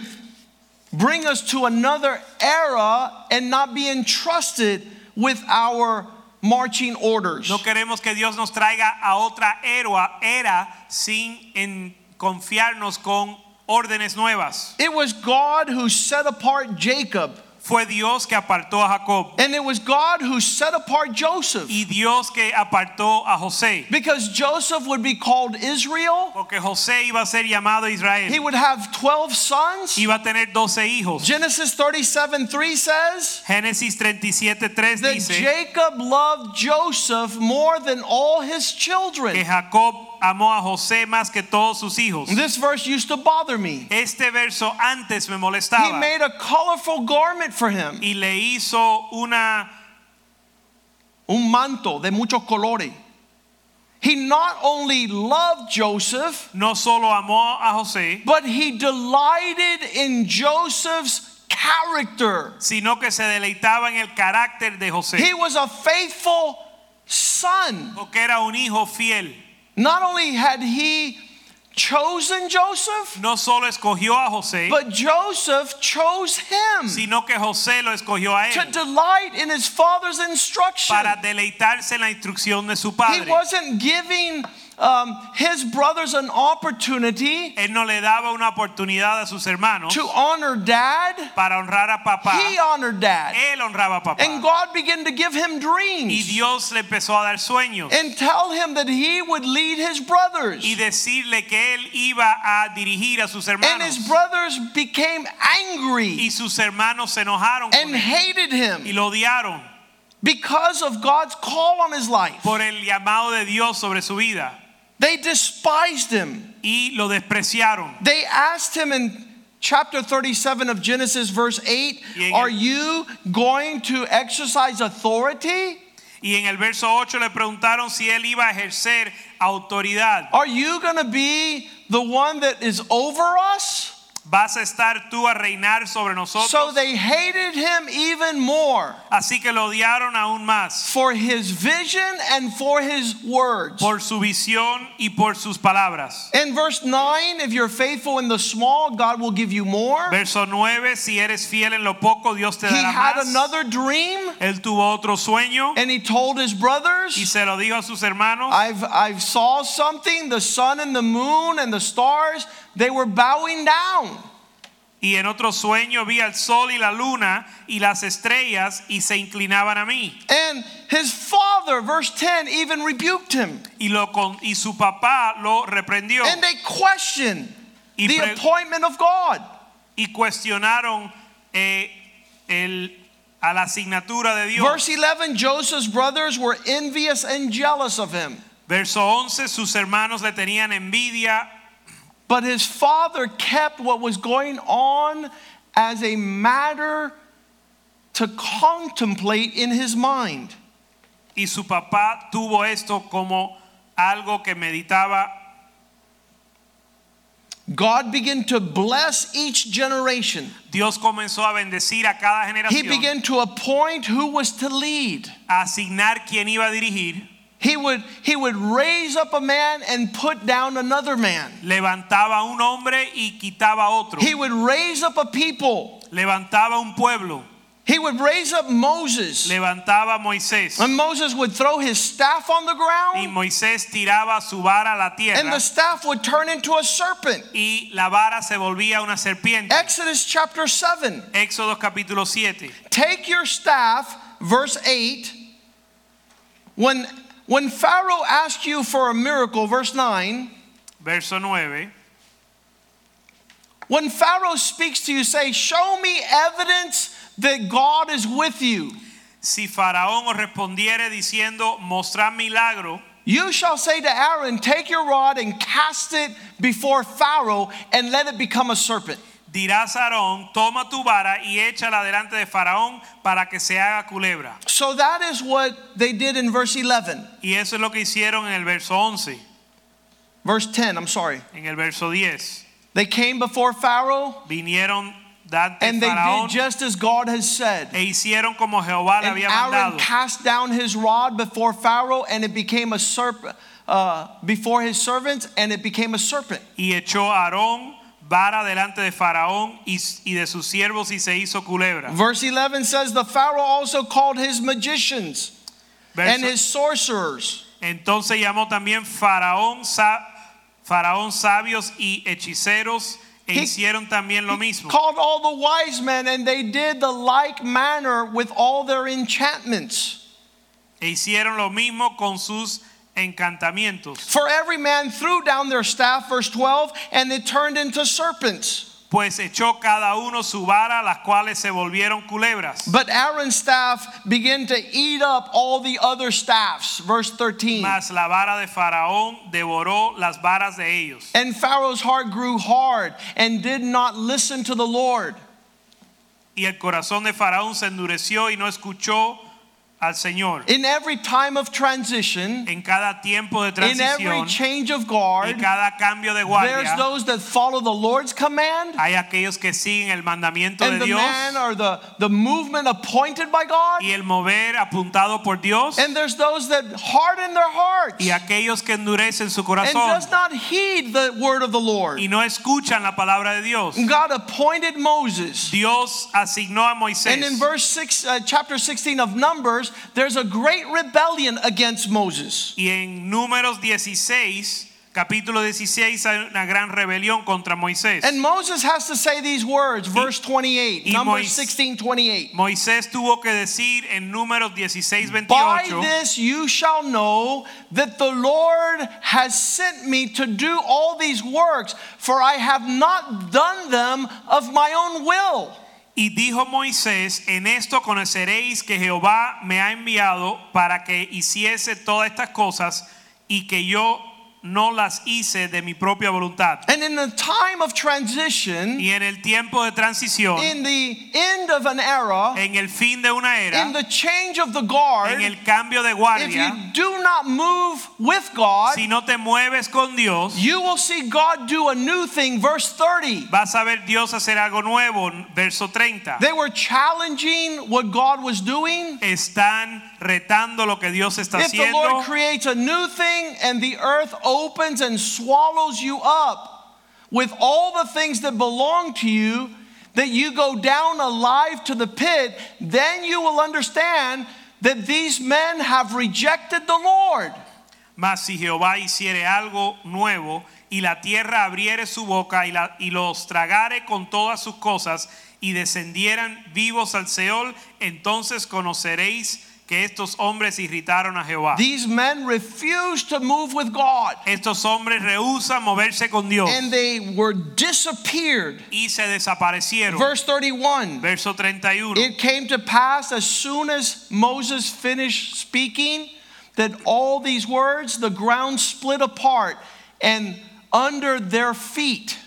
Speaker 1: bring us to another era and not be entrusted with our marching orders.
Speaker 2: No queremos que Dios nos traiga a otra era, era sin en confiarnos con órdenes nuevas.
Speaker 1: It was God who set apart Jacob,
Speaker 2: Fue Dios que apartó a Jacob
Speaker 1: and it was God who set apart Joseph.
Speaker 2: y Dios que apartó a José.
Speaker 1: Because Joseph would be called Israel,
Speaker 2: Porque José iba a ser llamado Israel.
Speaker 1: he would have 12 sons.
Speaker 2: Iba a tener 12 hijos.
Speaker 1: Genesis 37 3 says
Speaker 2: Génesis 37, 3
Speaker 1: that
Speaker 2: dice
Speaker 1: Jacob loved Joseph more than all his children. que.
Speaker 2: Jacob amó a José más que todos sus hijos.
Speaker 1: This verse used to bother me.
Speaker 2: Este verso antes me molestaba.
Speaker 1: He made a colorful garment for him,
Speaker 2: y le hizo una
Speaker 1: un manto de muchos colores. He not only loved Joseph,
Speaker 2: no solo amó a José,
Speaker 1: but he delighted in Joseph's character.
Speaker 2: sino que se deleitaba en el carácter de José,
Speaker 1: He was a faithful son.
Speaker 2: porque era un hijo fiel.
Speaker 1: Not only had he chosen Joseph,
Speaker 2: No solo escogió a José,
Speaker 1: but Joseph chose him
Speaker 2: sino que José lo escogió a él, to
Speaker 1: delight in his father's instruction.
Speaker 2: para deleitarse en la instrucción de su padre.
Speaker 1: He wasn't giving um, his brothers an opportunity
Speaker 2: Él no le daba una oportunidad a sus hermanos
Speaker 1: to honor dad.
Speaker 2: para honrar a papá.
Speaker 1: He honored dad.
Speaker 2: Él honraba a papá.
Speaker 1: And God began to give him
Speaker 2: Y
Speaker 1: dreams
Speaker 2: Dios le empezó a dar sueños
Speaker 1: and tell him that he would lead his brothers.
Speaker 2: y decirle que él iba a dirigir a sus
Speaker 1: And his brothers became angry
Speaker 2: Y sus hermanos se enojaron
Speaker 1: and hated
Speaker 2: y
Speaker 1: him
Speaker 2: lo odiaron
Speaker 1: because of God's call on his life.
Speaker 2: por el llamado de Dios sobre su vida
Speaker 1: They despised him.
Speaker 2: y lo despreciaron.
Speaker 1: They asked him in chapter 37 of Genesis, verse 8,
Speaker 2: el-
Speaker 1: Are you going to exercise authority?
Speaker 2: Y en el verso 8 le preguntaron si él iba a ejercer autoridad.
Speaker 1: Are you going to be the one that is over us?
Speaker 2: ¿Vas a estar tú a reinar sobre nosotros?
Speaker 1: So they hated him even more
Speaker 2: Así que lo odiaron aún más
Speaker 1: for his vision and for his words.
Speaker 2: por su visión y por sus palabras.
Speaker 1: In verse 9, if you're faithful in the small, God will give you more.
Speaker 2: Verso 9, si eres fiel en lo poco, Dios te
Speaker 1: He
Speaker 2: dará
Speaker 1: had another dream
Speaker 2: Él tuvo otro sueño
Speaker 1: and he told his brothers.
Speaker 2: y se lo dijo a sus hermanos.
Speaker 1: I've I've saw something, the sun and the moon and the stars, they were bowing down.
Speaker 2: Y en otro sueño vi al sol y la luna y las estrellas y se inclinaban a mí.
Speaker 1: And his father, verse 10, even rebuked him.
Speaker 2: Y, lo con, y su papá lo reprendió.
Speaker 1: And they questioned,
Speaker 2: Y
Speaker 1: the appointment of God.
Speaker 2: y cuestionaron eh, el, a la asignatura de Dios.
Speaker 1: Verse 11 Joseph's brothers were envious and jealous of him.
Speaker 2: Verso 11, sus hermanos le tenían envidia,
Speaker 1: But his father kept what was going on as a matter to contemplate in his mind.
Speaker 2: y su papá tuvo esto como algo que meditaba.
Speaker 1: God began to bless each generation.
Speaker 2: Dios comenzó a bendecir a cada generación.
Speaker 1: He began to appoint who was to lead.
Speaker 2: a asignar quién iba a dirigir.
Speaker 1: He would, he would raise up a man and put down another man.
Speaker 2: Levantaba un hombre y quitaba otro.
Speaker 1: He would raise up a people.
Speaker 2: Levantaba un pueblo.
Speaker 1: He would raise up Moses.
Speaker 2: Levantaba Moisés.
Speaker 1: And Moses would throw his staff on the ground.
Speaker 2: Y Moisés tiraba su vara a la tierra.
Speaker 1: and the staff would turn into a serpent.
Speaker 2: Y la vara se volvía una serpiente.
Speaker 1: Exodus chapter 7.
Speaker 2: Éxodo capítulo 7.
Speaker 1: Take your staff, verse 8. When, when Pharaoh asked you for a miracle, verse 9.
Speaker 2: Verso 9.
Speaker 1: When Pharaoh speaks to you, say, Show me evidence that God is with you.
Speaker 2: Si Faraón os respondiere diciendo, mostrad milagro,
Speaker 1: You shall say to Aaron, Take your rod and cast it before Pharaoh and let it become a serpent.
Speaker 2: Dirás a Aarón, toma tu vara y échala delante de Faraón para que se haga culebra.
Speaker 1: So that is what they did in verse 11.
Speaker 2: Y eso es lo que hicieron en el verso 11,
Speaker 1: Verse 10, I'm sorry.
Speaker 2: en el verso 10.
Speaker 1: They came before Pharaoh
Speaker 2: Vinieron
Speaker 1: and they did just as God has said.
Speaker 2: e hicieron como Jehová le
Speaker 1: And
Speaker 2: había
Speaker 1: Aaron
Speaker 2: mandado.
Speaker 1: cast down his rod before Pharaoh and it became a serpent uh, before his servants and it became a serpent.
Speaker 2: Y echó Aarón vara delante de Faraón y, y de sus siervos y se hizo culebra.
Speaker 1: Verse 11 says, The Pharaoh also called his magicians and his sorcerers.
Speaker 2: Entonces llamó también Faraón, sa- Faraón sabios y hechiceros
Speaker 1: He-
Speaker 2: hicieron también lo mismo.
Speaker 1: called all the wise men and they did the like manner with all their enchantments.
Speaker 2: E hicieron lo mismo con sus encantamientos.
Speaker 1: For every man threw down their staff, verse 12, and it turned into serpents.
Speaker 2: Pues echó cada uno su vara, las cuales se volvieron culebras.
Speaker 1: But Aaron's staff began to eat up all the other staffs, verse 13.
Speaker 2: Mas la vara de Faraón devoró las varas de ellos.
Speaker 1: And Pharaoh's heart grew hard and did not listen to the Lord.
Speaker 2: Y el corazón de Faraón se endureció y no escuchó al Señor.
Speaker 1: In every time of transition,
Speaker 2: En cada tiempo de transición,
Speaker 1: in every change of guard,
Speaker 2: cada cambio de guardia, there's
Speaker 1: those that follow the Lord's command
Speaker 2: hay aquellos que siguen el mandamiento
Speaker 1: and
Speaker 2: de
Speaker 1: the
Speaker 2: Dios
Speaker 1: man or the, the movement appointed by God.
Speaker 2: y el mover apuntado por Dios
Speaker 1: And there's those that harden their hearts
Speaker 2: y aquellos que endurecen su corazón.
Speaker 1: and does not heed the word of the Lord.
Speaker 2: y no escuchan la palabra de Dios.
Speaker 1: God appointed Moses.
Speaker 2: Dios asignó a Moisés.
Speaker 1: And in verse 6, uh, chapter 16 of Numbers, there's a great rebellion against Moses.
Speaker 2: y en Números 16, capítulo 16 hay una gran rebelión contra Moisés.
Speaker 1: And Moses has to say these words, verse 28,
Speaker 2: y
Speaker 1: Numbers
Speaker 2: Mois-
Speaker 1: 16, 28.
Speaker 2: Moisés tuvo que decir en Números 16,
Speaker 1: By
Speaker 2: 28
Speaker 1: this you shall know that the Lord has sent me to do all these works, for I have not done them of my own will.
Speaker 2: Y dijo Moisés, en esto conoceréis que Jehová me ha enviado para que hiciese todas estas cosas y que yo no las hice de mi propia voluntad.
Speaker 1: And in the time of transition,
Speaker 2: Y en el tiempo de transición,
Speaker 1: in the end of an era,
Speaker 2: en el fin de una era,
Speaker 1: in the change of the guard,
Speaker 2: en el cambio de
Speaker 1: if you do not move with God,
Speaker 2: si no te mueves con Dios,
Speaker 1: you will see God do a new thing. Verse 30.
Speaker 2: vas a ver Dios hacer algo nuevo. Verso 30.
Speaker 1: They were challenging what God was doing.
Speaker 2: Están retando lo que Dios está
Speaker 1: If the Lord creates a new thing and the earth opens and swallows you up with all the things that belong to you, that you go down alive to the pit, then you will understand that these men have rejected the Lord.
Speaker 2: Mas si Jehová hiciere algo nuevo y la tierra abriere su boca y, la- y los tragare con todas sus cosas y descendieran vivos al Seol, entonces conoceréis que estos hombres irritaron a Jehová.
Speaker 1: These men refused to move with God
Speaker 2: Estos hombres rehusan moverse con Dios
Speaker 1: and they were disappeared.
Speaker 2: y se desaparecieron.
Speaker 1: Verse 31
Speaker 2: Verso 31.
Speaker 1: It came to pass as soon as Moses finished speaking that all these words, the ground split apart and under their feet.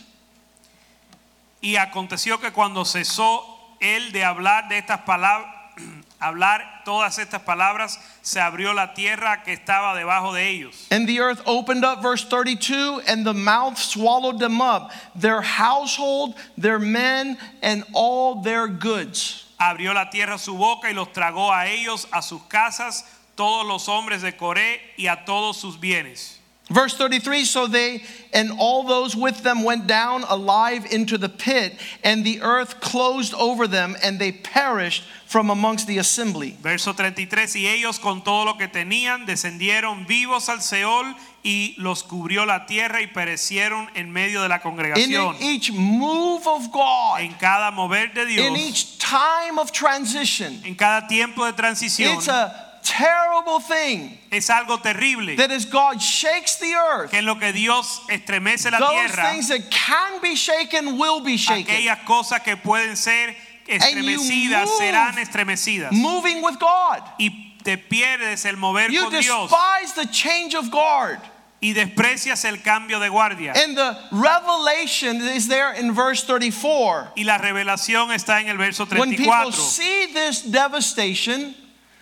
Speaker 2: Y aconteció que cuando cesó él de hablar de estas palabras, hablar todas estas palabras, se abrió la tierra que estaba debajo de ellos.
Speaker 1: And the earth opened up, verse 32, and the mouth swallowed them up, their household, their men, and all their goods.
Speaker 2: Abrió la tierra su boca y los tragó a ellos, a sus casas, todos los hombres de Coré y a todos sus bienes.
Speaker 1: Verse 33 So they and all those with them went down alive into the pit, and the earth closed over them, and they perished from amongst the assembly.
Speaker 2: Verso 33, y ellos con todo lo que tenían descendieron vivos al Seol y los cubrió la tierra y perecieron en medio de la
Speaker 1: In
Speaker 2: congregación.
Speaker 1: each move of God,
Speaker 2: En cada mover de
Speaker 1: in each time of transition,
Speaker 2: en cada tiempo de transición,
Speaker 1: it's a terrible thing
Speaker 2: es algo terrible.
Speaker 1: that as God shakes the earth,
Speaker 2: Que en lo que Dios estremece la
Speaker 1: those
Speaker 2: tierra,
Speaker 1: things that can be shaken will be shaken.
Speaker 2: aquellas cosas que pueden ser estremecidas serán estremecidas.
Speaker 1: Moving with God.
Speaker 2: Y te pierdes el mover
Speaker 1: You
Speaker 2: con Dios
Speaker 1: despise the change of guard.
Speaker 2: y desprecias el cambio de guardia.
Speaker 1: And the revelation is there in verse 34.
Speaker 2: Y la revelación está en el verso
Speaker 1: When people
Speaker 2: 34.
Speaker 1: see this devastation,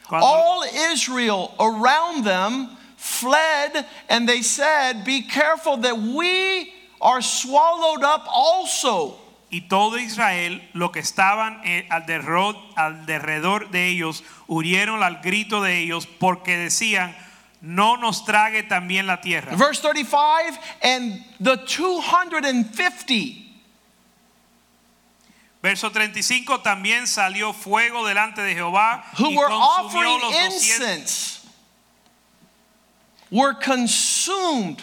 Speaker 2: Cuando-
Speaker 1: all Israel around them fled and they said, Be careful that we are swallowed up also.
Speaker 2: Y todo Israel, lo que estaban eh, alrededor, alrededor de ellos, huyeron al grito de ellos porque decían, no nos trague también la tierra.
Speaker 1: Verse 35 and the 250
Speaker 2: Verso 35, también salió fuego delante de Jehová
Speaker 1: who
Speaker 2: y
Speaker 1: were
Speaker 2: consumió
Speaker 1: offering
Speaker 2: los 200.
Speaker 1: incense were consumed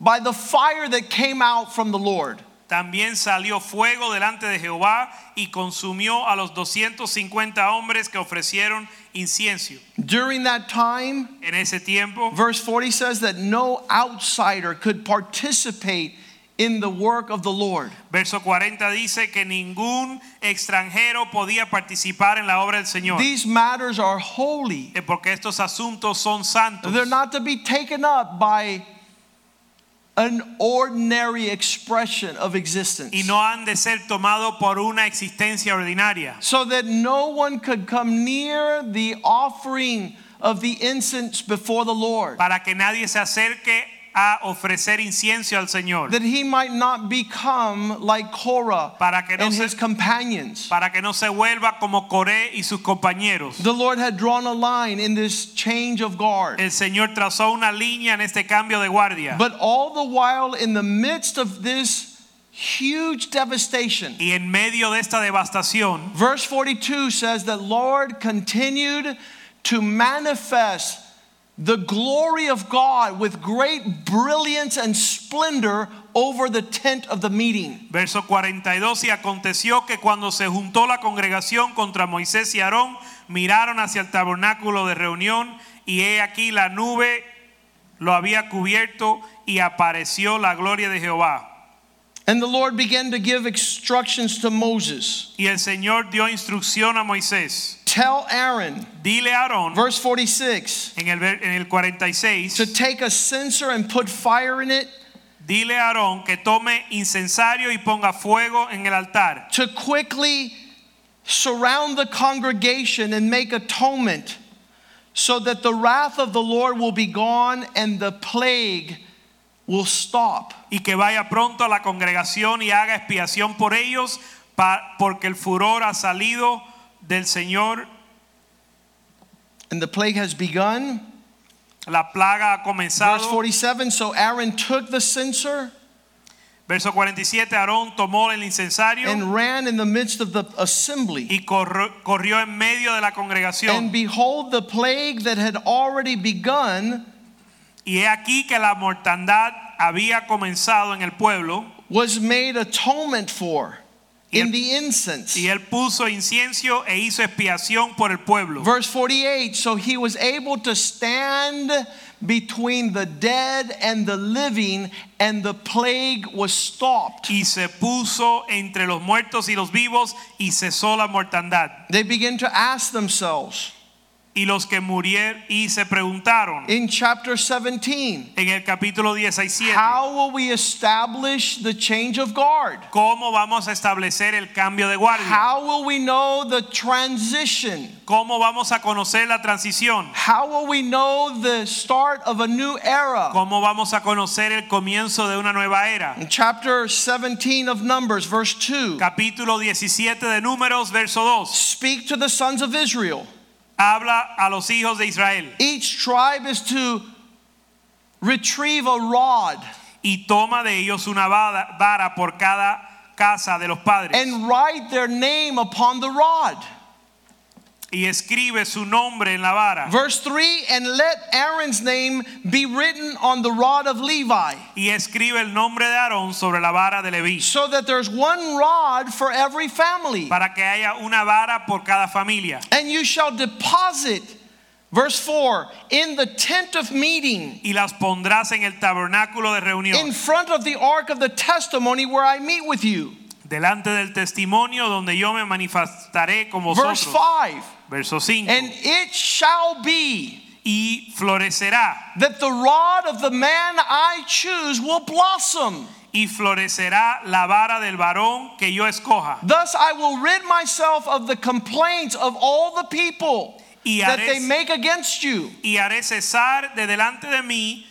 Speaker 1: by the fire that came out from the Lord.
Speaker 2: También salió fuego delante de Jehová y consumió a los 250 hombres que ofrecieron incienso.
Speaker 1: During that time,
Speaker 2: En ese tiempo,
Speaker 1: verse 40 says that no outsider could participate in the work of the Lord.
Speaker 2: verso 40 dice que ningún extranjero podía participar en la obra del Señor.
Speaker 1: These matters are holy.
Speaker 2: Porque estos asuntos son santos.
Speaker 1: They're not to be taken up by an ordinary expression of existence.
Speaker 2: y no han de ser tomado por una existencia ordinaria.
Speaker 1: So that no one could come near the offering of the incense before the Lord.
Speaker 2: Para que nadie se acerque a ofrecer incienso al Señor.
Speaker 1: That he might not become like Korah
Speaker 2: Para que no
Speaker 1: and
Speaker 2: se-
Speaker 1: his companions.
Speaker 2: Para que no se vuelva como Coré y sus compañeros.
Speaker 1: The Lord had drawn a line in this change of guard.
Speaker 2: El Señor trazó una línea en este cambio de guardia.
Speaker 1: But all the while, in the midst of this huge devastation,
Speaker 2: Y en medio de esta devastación,
Speaker 1: verse 42 says that the Lord continued to manifest the glory of God with great brilliance and splendor over the tent of the meeting.
Speaker 2: verso 42, y aconteció que cuando se juntó la congregación contra Moisés y Aarón, miraron hacia el tabernáculo de reunión y he aquí la nube lo había cubierto y apareció la gloria de Jehová.
Speaker 1: And the Lord began to give instructions to Moses.
Speaker 2: Y el Señor dio instrucción a Moisés.
Speaker 1: Tell Aaron,
Speaker 2: Dile Aarón
Speaker 1: verse 46,
Speaker 2: en el, en el 46,
Speaker 1: to take a censer and put fire in it,
Speaker 2: dile a Aarón que tome incensario y ponga fuego en el altar.
Speaker 1: to quickly surround the congregation and make atonement so that the wrath of the Lord will be gone and the plague will stop.
Speaker 2: y que vaya pronto a la congregación y haga expiación por ellos, porque el furor ha salido del Señor,
Speaker 1: And the plague has begun.
Speaker 2: la plaga ha comenzado.
Speaker 1: Verse 47 So Aaron took the censer
Speaker 2: Verso 47, Aarón tomó el incensario
Speaker 1: and ran in the midst of the assembly.
Speaker 2: y corrió, corrió en medio de la congregación.
Speaker 1: And behold, the plague that had already begun
Speaker 2: Y he aquí que la mortandad había comenzado en el pueblo
Speaker 1: was made atonement for. In the incense.
Speaker 2: Y él puso incienso e hizo expiación por el pueblo.
Speaker 1: Verse 48 So he was able to stand between the dead and the living, and the plague was stopped.
Speaker 2: Y se puso entre los muertos y los vivos y cesó la mortandad.
Speaker 1: They begin to ask themselves
Speaker 2: Y los que murieron y se preguntaron
Speaker 1: in chapter 17
Speaker 2: en el capítulo 17,
Speaker 1: How will we establish the change of guard?
Speaker 2: ¿cómo vamos a establecer el cambio de guardia?
Speaker 1: How will we know the transition?
Speaker 2: ¿Cómo vamos a conocer la transición?
Speaker 1: How will we know the start of a new era?
Speaker 2: ¿Cómo vamos a conocer el comienzo de una nueva era?
Speaker 1: In chapter 17 of Numbers, verse 2
Speaker 2: Capítulo 17 de Números, verso 2.
Speaker 1: Speak to the sons of Israel.
Speaker 2: Habla a los hijos de Israel
Speaker 1: Each tribe is to retrieve a rod
Speaker 2: y toma de ellos una vara, vara por cada casa de los padres
Speaker 1: and write their name upon the rod.
Speaker 2: Y escribe su nombre en la vara.
Speaker 1: Verse 3 And let Aaron's name be written on the rod of Levi,
Speaker 2: y escribe el nombre de Aarón sobre la vara de Leví.
Speaker 1: So that there's one rod for every family.
Speaker 2: para que haya una vara por cada familia.
Speaker 1: And you shall deposit, verse 4, in the tent of meeting,
Speaker 2: y las pondrás en el tabernáculo de reunión, in
Speaker 1: front of the ark of the testimony where I meet with you.
Speaker 2: Delante del testimonio donde yo me manifestaré
Speaker 1: Verse
Speaker 2: vosotros.
Speaker 1: 5
Speaker 2: verso 5
Speaker 1: And it shall be
Speaker 2: y florecerá.
Speaker 1: that the rod of the man I choose will blossom.
Speaker 2: y florecerá la vara del varón que yo escoja.
Speaker 1: Thus I will rid myself of the complaints of all the people
Speaker 2: Y
Speaker 1: that they make against you.
Speaker 2: y haré cesar de delante de mí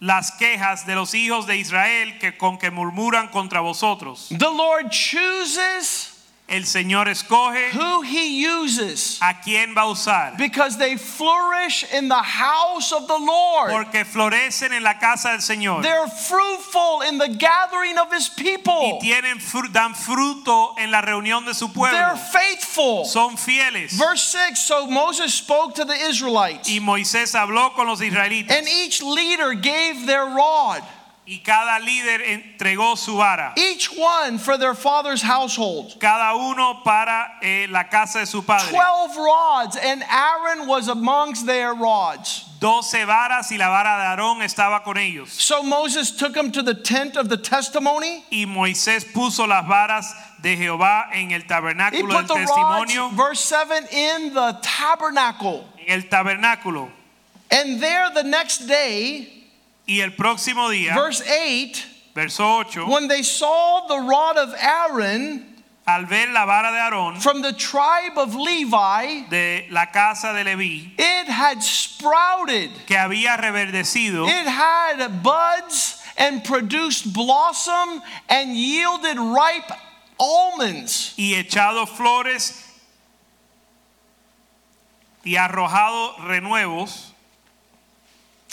Speaker 2: las quejas de los hijos de Israel que con que murmuran contra vosotros.
Speaker 1: The Lord chooses
Speaker 2: El Señor escoge
Speaker 1: who he uses
Speaker 2: a quién va a usar,
Speaker 1: because they flourish in the house of the Lord.
Speaker 2: porque florecen en la casa del Señor
Speaker 1: They're fruitful in the gathering of his people.
Speaker 2: y tienen fru- dan fruto en la reunión de su
Speaker 1: They're
Speaker 2: pueblo.
Speaker 1: faithful.
Speaker 2: Son fieles.
Speaker 1: Verse 6 So Moses spoke to the Israelites,
Speaker 2: Y Moisés habló con los israelitas
Speaker 1: and each leader gave their rod,
Speaker 2: y cada líder entregó su vara,
Speaker 1: each one for their father's household.
Speaker 2: cada uno para eh, la casa de su padre.
Speaker 1: 12 rods, and Aaron was amongst their rods.
Speaker 2: Doce varas y la vara de Aarón estaba con ellos.
Speaker 1: So Moses took them to the tent of the testimony.
Speaker 2: Y Moisés puso las varas de Jehová en el
Speaker 1: He
Speaker 2: tabernáculo
Speaker 1: put
Speaker 2: del
Speaker 1: the rods,
Speaker 2: testimonio,
Speaker 1: verse 7, in the tabernacle.
Speaker 2: en el tabernáculo.
Speaker 1: And there the next day,
Speaker 2: Y el próximo día,
Speaker 1: verse 8,
Speaker 2: verso 8,
Speaker 1: when they saw the rod of Aaron
Speaker 2: al ver la vara de Aarón
Speaker 1: from the tribe of Levi,
Speaker 2: de la casa de Leví,
Speaker 1: it had sprouted,
Speaker 2: que había reverdecido
Speaker 1: it had buds and produced blossom and yielded ripe almonds.
Speaker 2: y echado flores y arrojado renuevos.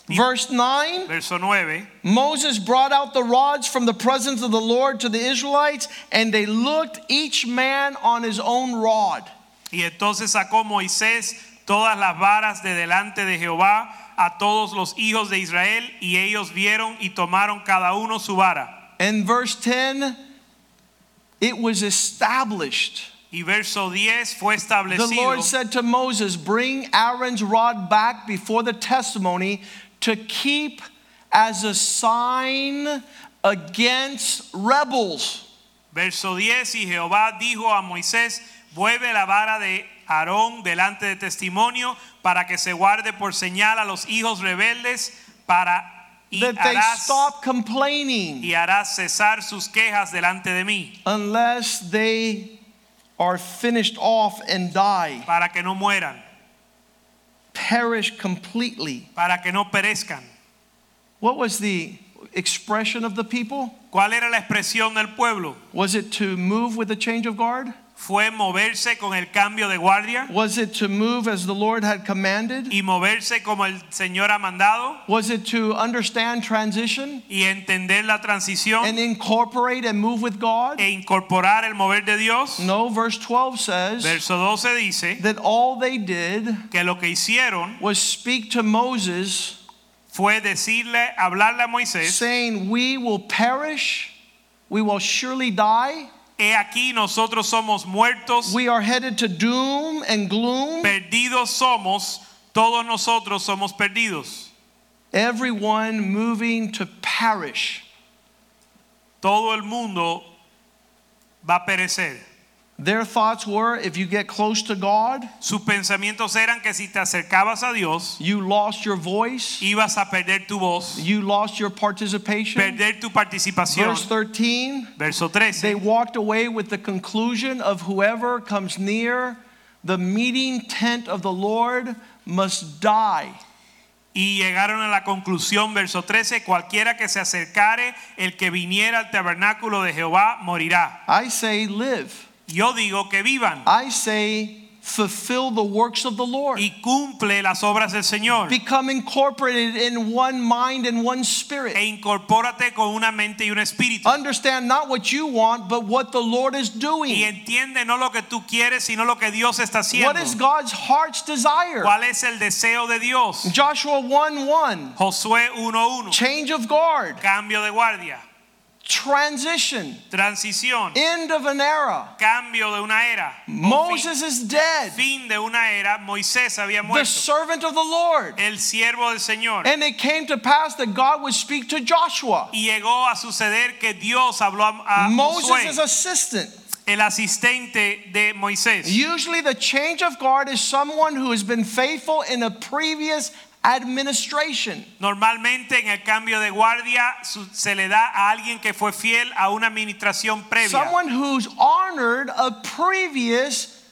Speaker 1: Verse 9
Speaker 2: Verso 9.
Speaker 1: Moses brought out the rods from the presence of the Lord to the Israelites, and they looked each man on his own rod.
Speaker 2: Y entonces sacó Moisés todas las varas de delante de Jehová a todos los hijos de Israel y ellos vieron y tomaron cada uno su vara.
Speaker 1: And verse 10 it was established.
Speaker 2: Y verso 10 fue establecido. The.
Speaker 1: Lord said to Moses, Bring Aaron's rod back before the testimony to keep as a sign against rebels.
Speaker 2: Verso 10 y Jehová dijo a Moisés, vuelve la vara de Aarón delante de testimonio para que se guarde por señal a los hijos rebeldes para y
Speaker 1: That they
Speaker 2: harás,
Speaker 1: stop complaining
Speaker 2: y harás cesar sus quejas delante de mí
Speaker 1: unless they are finished off and die,
Speaker 2: para que no mueran,
Speaker 1: perish completely.
Speaker 2: para que no perezcan.
Speaker 1: What was the expression of the people?
Speaker 2: ¿Cuál era la expresión del pueblo?
Speaker 1: Was it to move with the change of guard?
Speaker 2: Fue moverse con el cambio de guardia
Speaker 1: Was it to move as the Lord had commanded?
Speaker 2: y moverse como el Señor ha mandado
Speaker 1: Was it to understand transition
Speaker 2: y entender la transición
Speaker 1: and incorporate and move with God?
Speaker 2: e incorporar el mover de Dios.
Speaker 1: No, verse 12 says
Speaker 2: Verso 12 dice
Speaker 1: that all they did
Speaker 2: que lo que hicieron
Speaker 1: was speak to Moses,
Speaker 2: fue decirle, hablarle a Moisés
Speaker 1: saying, We will perish, we will surely die.
Speaker 2: He aquí nosotros somos muertos,
Speaker 1: We are headed to doom and gloom.
Speaker 2: perdidos somos, todos nosotros somos perdidos.
Speaker 1: Everyone moving to perish.
Speaker 2: Todo el mundo va a perecer.
Speaker 1: Their thoughts were if you get close to God,
Speaker 2: Sus pensamientos eran que si te acercabas a Dios,
Speaker 1: you lost your voice,
Speaker 2: ibas a perder tu voz,
Speaker 1: you lost your participation.
Speaker 2: perder tu participación.
Speaker 1: Verse 13,
Speaker 2: Verso
Speaker 1: they walked away with the conclusion of whoever comes near the meeting tent of the Lord must die.
Speaker 2: Y llegaron a la conclusión, verso 13, cualquiera que se acercare, el que viniera al tabernáculo de Jehová, morirá.
Speaker 1: I say, live.
Speaker 2: Yo digo que vivan
Speaker 1: I say, fulfill the works of the Lord.
Speaker 2: y cumple las obras del Señor.
Speaker 1: Become incorporated in one mind and one spirit.
Speaker 2: E incorpórate con una mente y un espíritu.
Speaker 1: Understand not what you want, but what the Lord is doing.
Speaker 2: Y entiende no lo que tú quieres, sino lo que Dios está haciendo.
Speaker 1: What is God's heart's desire?
Speaker 2: ¿Cuál es el deseo de Dios?
Speaker 1: Joshua 1 1.
Speaker 2: Josué 1:1.
Speaker 1: Change of guard,
Speaker 2: Cambio de guardia,
Speaker 1: transition,
Speaker 2: transición,
Speaker 1: end of an era.
Speaker 2: cambio de una era.
Speaker 1: Moses is dead,
Speaker 2: fin, fin de una era, Moisés había muerto.
Speaker 1: the servant of the Lord.
Speaker 2: El siervo del Señor.
Speaker 1: And it came to pass that God would speak to Joshua.
Speaker 2: Y llegó a suceder que Dios habló a,
Speaker 1: Moses assistant.
Speaker 2: el asistente de Moisés.
Speaker 1: Usually, the change of guard is someone who has been faithful in a previous administration.
Speaker 2: Normalmente en el cambio de guardia se le da a alguien que fue fiel a una administración previa.
Speaker 1: Someone who's honored a previous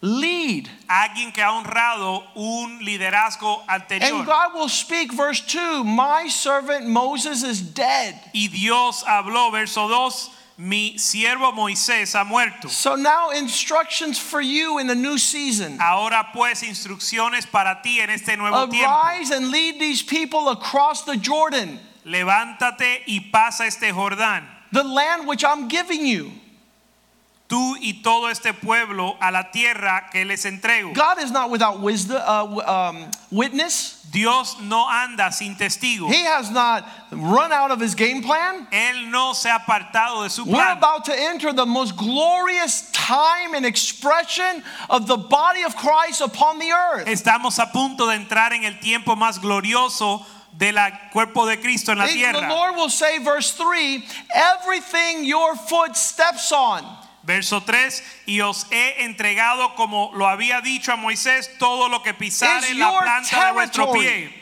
Speaker 1: lead.
Speaker 2: Alguien que ha honrado un liderazgo anterior.
Speaker 1: And God will speak, verse 2 My servant Moses is dead.
Speaker 2: Y Dios habló, verso 2, mi siervo Moisés ha muerto.
Speaker 1: So now, instructions for you in the new season.
Speaker 2: Ahora pues instrucciones para ti en este nuevo tiempo.
Speaker 1: Arise and lead these people across the Jordan,
Speaker 2: Levántate y pasa este Jordán.
Speaker 1: the land which I'm giving you.
Speaker 2: Tú y todo este pueblo a la tierra que les entrego.
Speaker 1: God is not without wisdom, uh, um, witness.
Speaker 2: Dios no anda sin testigo.
Speaker 1: He has not run out of his game plan.
Speaker 2: Él no se ha apartado de su plan.
Speaker 1: We're about to enter the most glorious time and expression of the body of Christ upon the earth.
Speaker 2: Estamos a punto de entrar en el tiempo más glorioso del cuerpo de Cristo en la tierra. The.
Speaker 1: Lord will say, verse 3 everything your foot steps on.
Speaker 2: Verso 3, y os he entregado como lo había dicho a Moisés, todo lo que pisare
Speaker 1: Is
Speaker 2: la planta de vuestro pie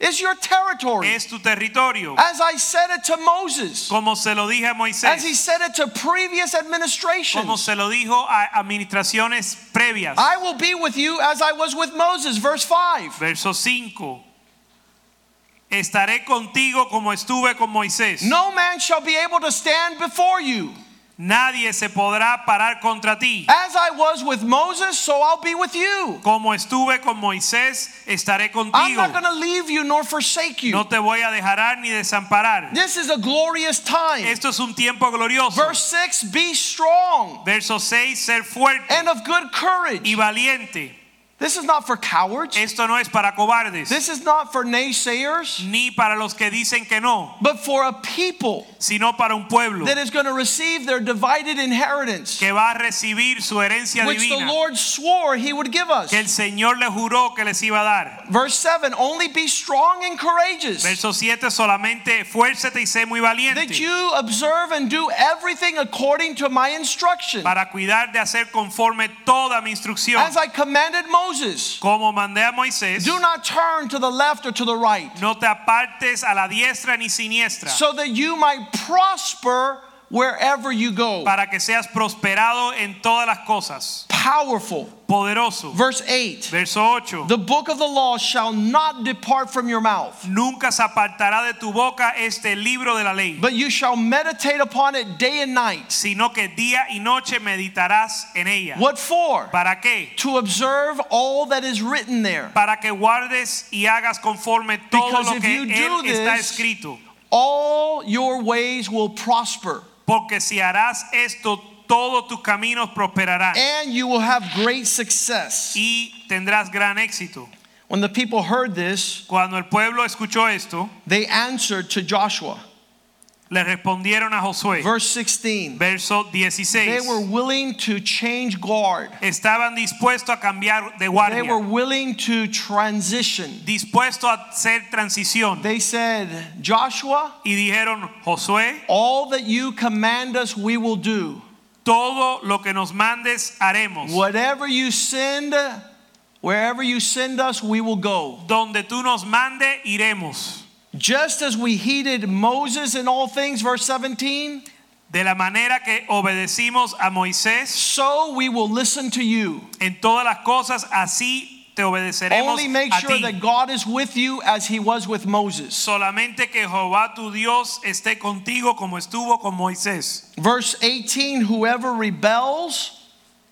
Speaker 1: Is your territory.
Speaker 2: es tu territorio.
Speaker 1: As I said it to Moses,
Speaker 2: Como se lo dije a
Speaker 1: as he
Speaker 2: Moisés,
Speaker 1: said it to previous administrations.
Speaker 2: como se lo dijo a administraciones previas.
Speaker 1: I will be with you as I was with Moses. Verse 5.
Speaker 2: Verso 5, estaré contigo como estuve con Moisés.
Speaker 1: No man shall be able to stand before you.
Speaker 2: Nadie se podrá parar contra ti.
Speaker 1: As I was with Moses, so I'll be with you.
Speaker 2: Como estuve con Moisés, estaré contigo.
Speaker 1: I'm not going to leave you nor forsake you.
Speaker 2: No te voy a dejar ni desamparar.
Speaker 1: This is a glorious time.
Speaker 2: Esto es un tiempo glorioso.
Speaker 1: Verse 6 Be strong
Speaker 2: Verso 6, ser fuerte
Speaker 1: and of good courage.
Speaker 2: y valiente.
Speaker 1: This is not for cowards.
Speaker 2: Esto no es para cobardes,
Speaker 1: This is not for naysayers,
Speaker 2: ni para los que dicen que no,
Speaker 1: but for a people
Speaker 2: sino para un pueblo
Speaker 1: that is going to receive their divided inheritance,
Speaker 2: que va a recibir su herencia
Speaker 1: which the Lord swore he would give us.
Speaker 2: que el Señor le juró que les iba a dar.
Speaker 1: Verse 7 Only be strong and courageous,
Speaker 2: Verso 7, solamente fuérzate y sé muy valiente.
Speaker 1: that you observe and do everything according to my instruction,
Speaker 2: para cuidar de hacer conforme toda mi instrucción.
Speaker 1: as I commanded Moses.
Speaker 2: Como mandé a Moisés,
Speaker 1: Do not turn to the left or to the right,
Speaker 2: no te apartes a la diestra ni siniestra,
Speaker 1: so that you might prosper wherever you go.
Speaker 2: para que seas prosperado en todas las cosas.
Speaker 1: Powerful.
Speaker 2: Poderoso.
Speaker 1: Verse 8
Speaker 2: Verso 8.
Speaker 1: The book of the law shall not depart from your mouth,
Speaker 2: Nunca se apartará de tu boca este libro de la ley,
Speaker 1: but you shall meditate upon it day and night.
Speaker 2: sino que día y noche meditarás en ella.
Speaker 1: What for?
Speaker 2: ¿Para qué?
Speaker 1: To observe all that is written there.
Speaker 2: Para que guardes y hagas conforme todo
Speaker 1: Because
Speaker 2: lo que él
Speaker 1: do
Speaker 2: está
Speaker 1: this,
Speaker 2: escrito.
Speaker 1: All your ways will prosper,
Speaker 2: Porque si harás esto, todos tus caminos prosperarán
Speaker 1: and you will have great success.
Speaker 2: y tendrás gran éxito.
Speaker 1: When the people heard this,
Speaker 2: Cuando el pueblo escuchó esto,
Speaker 1: they answered to Joshua.
Speaker 2: Le respondieron a Josué.
Speaker 1: Verse 16.
Speaker 2: Verso
Speaker 1: They were willing to change guard.
Speaker 2: Estaban dispuestos a cambiar de guardia.
Speaker 1: They were willing to transition.
Speaker 2: Dispuestos a hacer transición.
Speaker 1: They said, Joshua,
Speaker 2: Y dijeron, Josué,
Speaker 1: all that you command us, we will do.
Speaker 2: todo lo que nos mandes haremos.
Speaker 1: Whatever you send, wherever you send us, we will go.
Speaker 2: Donde tú nos mande, iremos.
Speaker 1: Just as we heeded Moses in all things, verse 17,
Speaker 2: De la manera que obedecimos a Moisés
Speaker 1: so we will listen to you.
Speaker 2: en todas las cosas, así te obedeceremos
Speaker 1: Only make
Speaker 2: a
Speaker 1: sure
Speaker 2: ti.
Speaker 1: that God is with you as he was with Moses.
Speaker 2: Solamente que Jehová tu Dios esté contigo como estuvo con Moisés.
Speaker 1: Verse 18, whoever rebels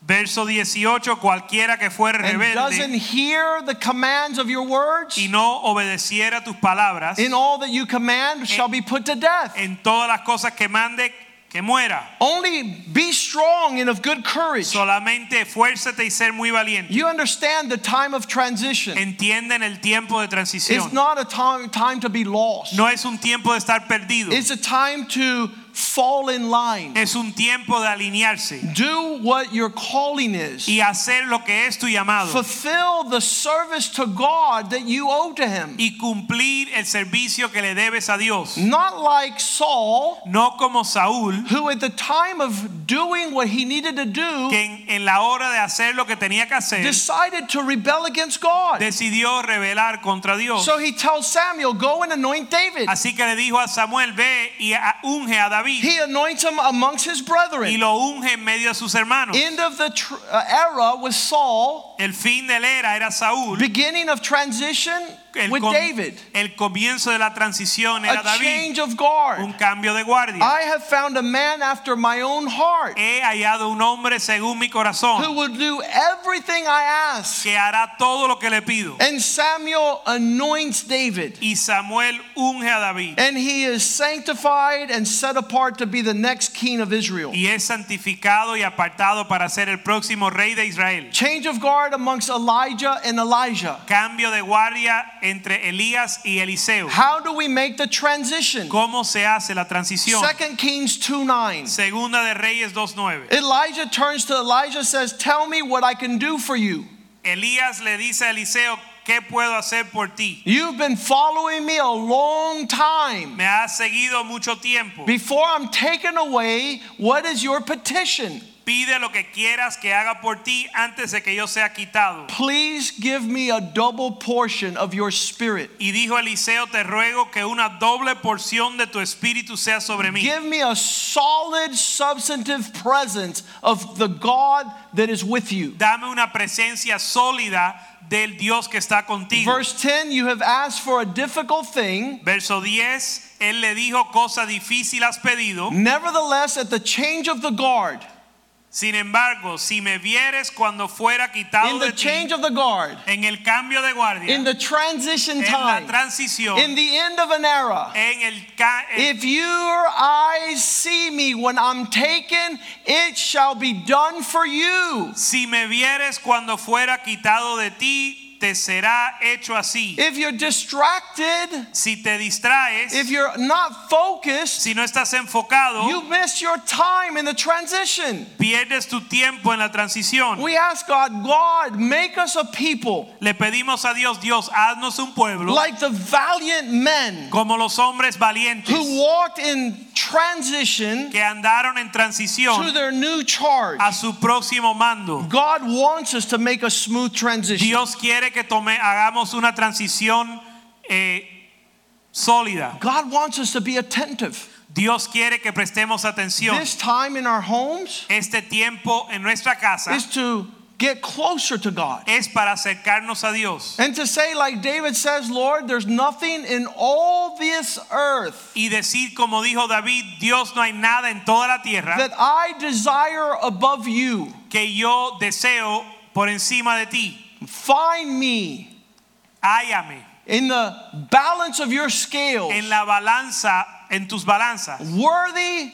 Speaker 2: Verso 18, cualquiera que fuere
Speaker 1: and doesn't hear the commands of your words,
Speaker 2: y no obedeciera tus palabras,
Speaker 1: in all that you command shall be put to death.
Speaker 2: en todas las cosas que mande, que muera.
Speaker 1: Only be strong and of good courage.
Speaker 2: Solamente esfuérzate y ser muy valiente.
Speaker 1: You understand the time of transition.
Speaker 2: Entienden el tiempo de
Speaker 1: It's
Speaker 2: transición.
Speaker 1: not a time, time to be lost.
Speaker 2: No es un tiempo de estar perdido.
Speaker 1: It's a time to fall in line.
Speaker 2: Es un tiempo de alinearse
Speaker 1: Do what your calling is.
Speaker 2: y hacer lo que es tu llamado
Speaker 1: Fulfill the service to God that you owe to Him.
Speaker 2: y cumplir el servicio que le debes a Dios.
Speaker 1: Not like Saul,
Speaker 2: No como Saúl,
Speaker 1: who at the time of doing what he needed to do,
Speaker 2: que en, en la hora de hacer lo que tenía que hacer,
Speaker 1: decided to rebel against God.
Speaker 2: decidió rebelar contra Dios.
Speaker 1: So he tells Samuel, Go and anoint David.
Speaker 2: Así que le dijo a Samuel, ve y unge a David
Speaker 1: He anoints him amongst his
Speaker 2: y
Speaker 1: brethren.
Speaker 2: lo unge en medio de sus hermanos.
Speaker 1: End of the uh, era with Saul,
Speaker 2: El fin de la era era Saúl.
Speaker 1: beginning of transition
Speaker 2: El,
Speaker 1: with David.
Speaker 2: el comienzo de la transición era
Speaker 1: A
Speaker 2: David.
Speaker 1: change of guard.
Speaker 2: Un cambio de guardia.
Speaker 1: I have found a man after my own heart
Speaker 2: He hallado un hombre según mi
Speaker 1: who
Speaker 2: corazón
Speaker 1: will do everything I ask.
Speaker 2: que hará todo lo que le pido.
Speaker 1: And Samuel anoints David.
Speaker 2: Y Samuel unge a David.
Speaker 1: And he is sanctified and set apart to be the next king of Israel.
Speaker 2: Y es santificado y apartado para ser el próximo rey de Israel.
Speaker 1: Change of guard amongst Elijah and Elisha.
Speaker 2: Cambio de guardia entre Elías y Eliseo.
Speaker 1: How do we make the transition?
Speaker 2: ¿Cómo se hace la transición?
Speaker 1: Second Kings 2 9.
Speaker 2: Segunda de Reyes 2.9.
Speaker 1: Elijah turns to Elisha says, Tell me what I can do for you.
Speaker 2: Elías le dice a Eliseo, ¿qué puedo hacer por ti?
Speaker 1: You've been following me a long time.
Speaker 2: Me has seguido mucho tiempo.
Speaker 1: Before I'm taken away, what is your petition?
Speaker 2: Pide lo que quieras que haga por ti antes de que yo sea quitado.
Speaker 1: Please give me a double portion of your spirit.
Speaker 2: Y dijo Eliseo, te ruego que una doble porción de tu espíritu sea sobre mí.
Speaker 1: Give me a solid, substantive presence of the God that is with you.
Speaker 2: Dame una presencia sólida del Dios que está contigo.
Speaker 1: Verse 10 You have asked for a difficult thing.
Speaker 2: Verso 10, él le dijo, cosa difícil has pedido.
Speaker 1: Nevertheless, at the change of the guard,
Speaker 2: Sin embargo, si me vieres cuando fuera quitado
Speaker 1: in
Speaker 2: de
Speaker 1: the
Speaker 2: ti,
Speaker 1: change of the guard,
Speaker 2: en el cambio de guardia,
Speaker 1: in the transition
Speaker 2: en la
Speaker 1: time,
Speaker 2: transición,
Speaker 1: in the end of an era,
Speaker 2: en el, en-
Speaker 1: if your eyes see me when I'm taken, it shall be done for you.
Speaker 2: si me vieres cuando fuera quitado de ti, te será hecho así.
Speaker 1: If you're distracted,
Speaker 2: Si te distraes,
Speaker 1: if you're not focused,
Speaker 2: si no estás enfocado,
Speaker 1: you miss your time in the transition.
Speaker 2: pierdes tu tiempo en la transición.
Speaker 1: We ask God, God, make us a people
Speaker 2: Le pedimos a Dios, Dios, haznos un pueblo
Speaker 1: like the valiant men
Speaker 2: como los hombres valientes
Speaker 1: who walked in transition
Speaker 2: que andaron en
Speaker 1: to their new charge.
Speaker 2: a su próximo mando.
Speaker 1: God wants us to make a smooth transition.
Speaker 2: Dios quiere que tome, hagamos una transición eh, sólida.
Speaker 1: God wants us to be attentive.
Speaker 2: Dios quiere que prestemos atención.
Speaker 1: This time in our homes
Speaker 2: Este tiempo en nuestra casa
Speaker 1: is to get closer to God.
Speaker 2: es para acercarnos a Dios
Speaker 1: And to say, like David says, Lord, there's nothing in all this earth
Speaker 2: y decir como dijo David, Dios no hay nada en toda la tierra
Speaker 1: that I desire above you.
Speaker 2: que yo deseo por encima de ti.
Speaker 1: Find me
Speaker 2: Hállame
Speaker 1: in the balance of your scales,
Speaker 2: en la balanza, en tus balanzas,
Speaker 1: worthy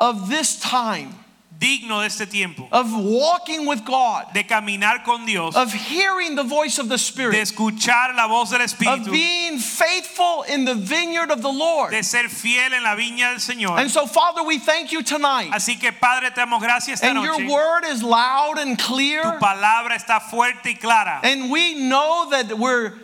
Speaker 1: of this time.
Speaker 2: Digno de este tiempo,
Speaker 1: of walking with God,
Speaker 2: de caminar con Dios,
Speaker 1: of hearing the voice of the spirit de
Speaker 2: escuchar la voz del espíritu of
Speaker 1: being faithful in the vineyard of the Lord.
Speaker 2: de ser fiel en la viña del Señor.
Speaker 1: And so, Father, we thank you tonight.
Speaker 2: Así que Padre, te damos gracias esta
Speaker 1: And your word is loud and clear Tu
Speaker 2: palabra está fuerte y clara.
Speaker 1: And we know that we're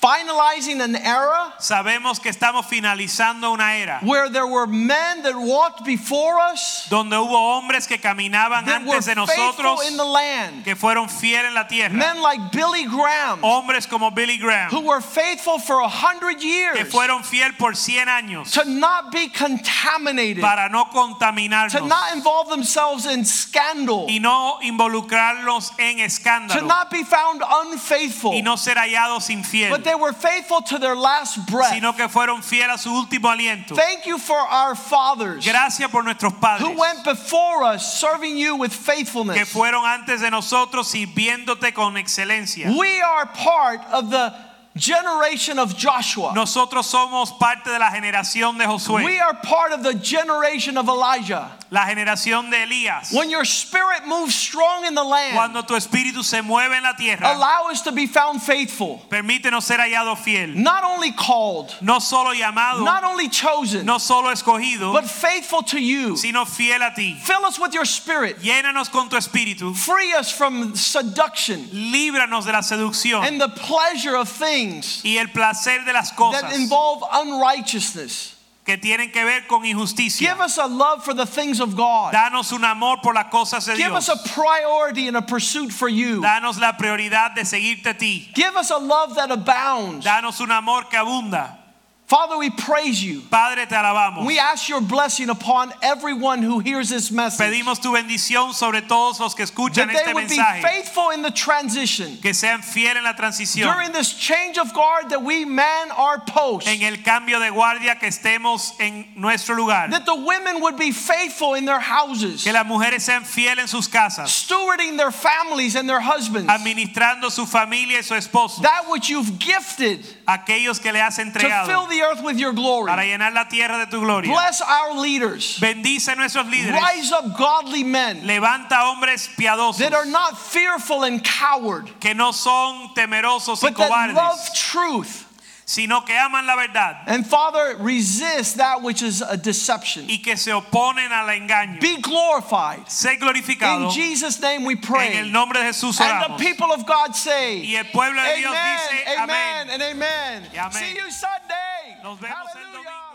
Speaker 1: finalizing an era
Speaker 2: Sabemos que estamos finalizando una era
Speaker 1: where there were men that walked before us
Speaker 2: donde hubo hombres que caminaban antes de nosotros
Speaker 1: in the land.
Speaker 2: que fueron fieles en la tierra.
Speaker 1: Men like Billy Graham
Speaker 2: Hombres como Billy Graham who
Speaker 1: were faithful for a hundred
Speaker 2: que fueron fiel por 100 años
Speaker 1: to not be contaminated,
Speaker 2: para no
Speaker 1: to not involve themselves in scandal,
Speaker 2: y no involucrarlos en escándalo to
Speaker 1: not be found unfaithful.
Speaker 2: y no ser hallados infiel,
Speaker 1: But they were faithful to their last breath.
Speaker 2: sino que fueron fieles a su último aliento.
Speaker 1: Thank you for our fathers
Speaker 2: Gracias por nuestros padres
Speaker 1: who went before us serving you with
Speaker 2: que
Speaker 1: faithfulness.
Speaker 2: fueron antes de nosotros sirviéndote con excelencia.
Speaker 1: We are part of the generation of Joshua.
Speaker 2: Nosotros somos parte de la generación de Josué.
Speaker 1: We are part of the generation of Elijah.
Speaker 2: la generación de Elías.
Speaker 1: When your spirit moves strong in the land,
Speaker 2: Cuando tu espíritu se mueve en la tierra,
Speaker 1: allow us to be found faithful.
Speaker 2: permítenos ser hallado fiel,
Speaker 1: Not only called,
Speaker 2: no solo llamado,
Speaker 1: not only chosen,
Speaker 2: no solo escogido,
Speaker 1: but faithful to you.
Speaker 2: sino fiel a ti.
Speaker 1: Fill us with your spirit.
Speaker 2: Llénanos con tu espíritu,
Speaker 1: Free us from seduction
Speaker 2: líbranos de la seducción
Speaker 1: and the pleasure of things
Speaker 2: y el placer de las
Speaker 1: that
Speaker 2: cosas
Speaker 1: involve unrighteousness.
Speaker 2: que tienen que ver con injusticia.
Speaker 1: Give us a love for the things of God.
Speaker 2: Danos un amor por las cosas de
Speaker 1: Give
Speaker 2: Dios.
Speaker 1: us a priority and a pursuit for you.
Speaker 2: Danos la prioridad de seguirte a ti.
Speaker 1: Give us a love that abounds.
Speaker 2: Danos un amor que abunda.
Speaker 1: Father, we praise you.
Speaker 2: Padre, te alabamos.
Speaker 1: We ask your blessing upon everyone who hears this message.
Speaker 2: Pedimos tu bendición sobre todos los que escuchan
Speaker 1: That
Speaker 2: este
Speaker 1: they would be faithful in the transition.
Speaker 2: Que sean fieles en la transición.
Speaker 1: During this change of guard that we man our post.
Speaker 2: En el cambio de guardia que estemos en nuestro lugar.
Speaker 1: That the women would be faithful in their houses.
Speaker 2: Que las mujeres sean fieles en sus casas.
Speaker 1: Stewarding their families and their husbands.
Speaker 2: Administrando su familia y su esposo.
Speaker 1: That which you've gifted
Speaker 2: Aquellos que le has entregado.
Speaker 1: to fill
Speaker 2: entregado.
Speaker 1: The earth with your glory.
Speaker 2: Para llenar la tierra de tu gloria.
Speaker 1: Bless our leaders.
Speaker 2: Bendice nuestros líderes.
Speaker 1: Rise up godly men
Speaker 2: Levanta hombres piadosos.
Speaker 1: that are not fearful and coward,
Speaker 2: que no son temerosos y
Speaker 1: but that love truth.
Speaker 2: Sino que aman la verdad
Speaker 1: And Father, resist that which is a deception.
Speaker 2: y que se oponen al engaño.
Speaker 1: Be glorified.
Speaker 2: Sé
Speaker 1: In
Speaker 2: glorificado.
Speaker 1: Jesus' name we
Speaker 2: En
Speaker 1: pray.
Speaker 2: el nombre de Jesús
Speaker 1: And the
Speaker 2: oramos.
Speaker 1: people of God say,
Speaker 2: Y el pueblo de Dios
Speaker 1: Amen,
Speaker 2: dice
Speaker 1: amen,
Speaker 2: amén.
Speaker 1: and amen.
Speaker 2: Y amén.
Speaker 1: See you Sunday.
Speaker 2: Nos vemos el
Speaker 1: Hallelujah.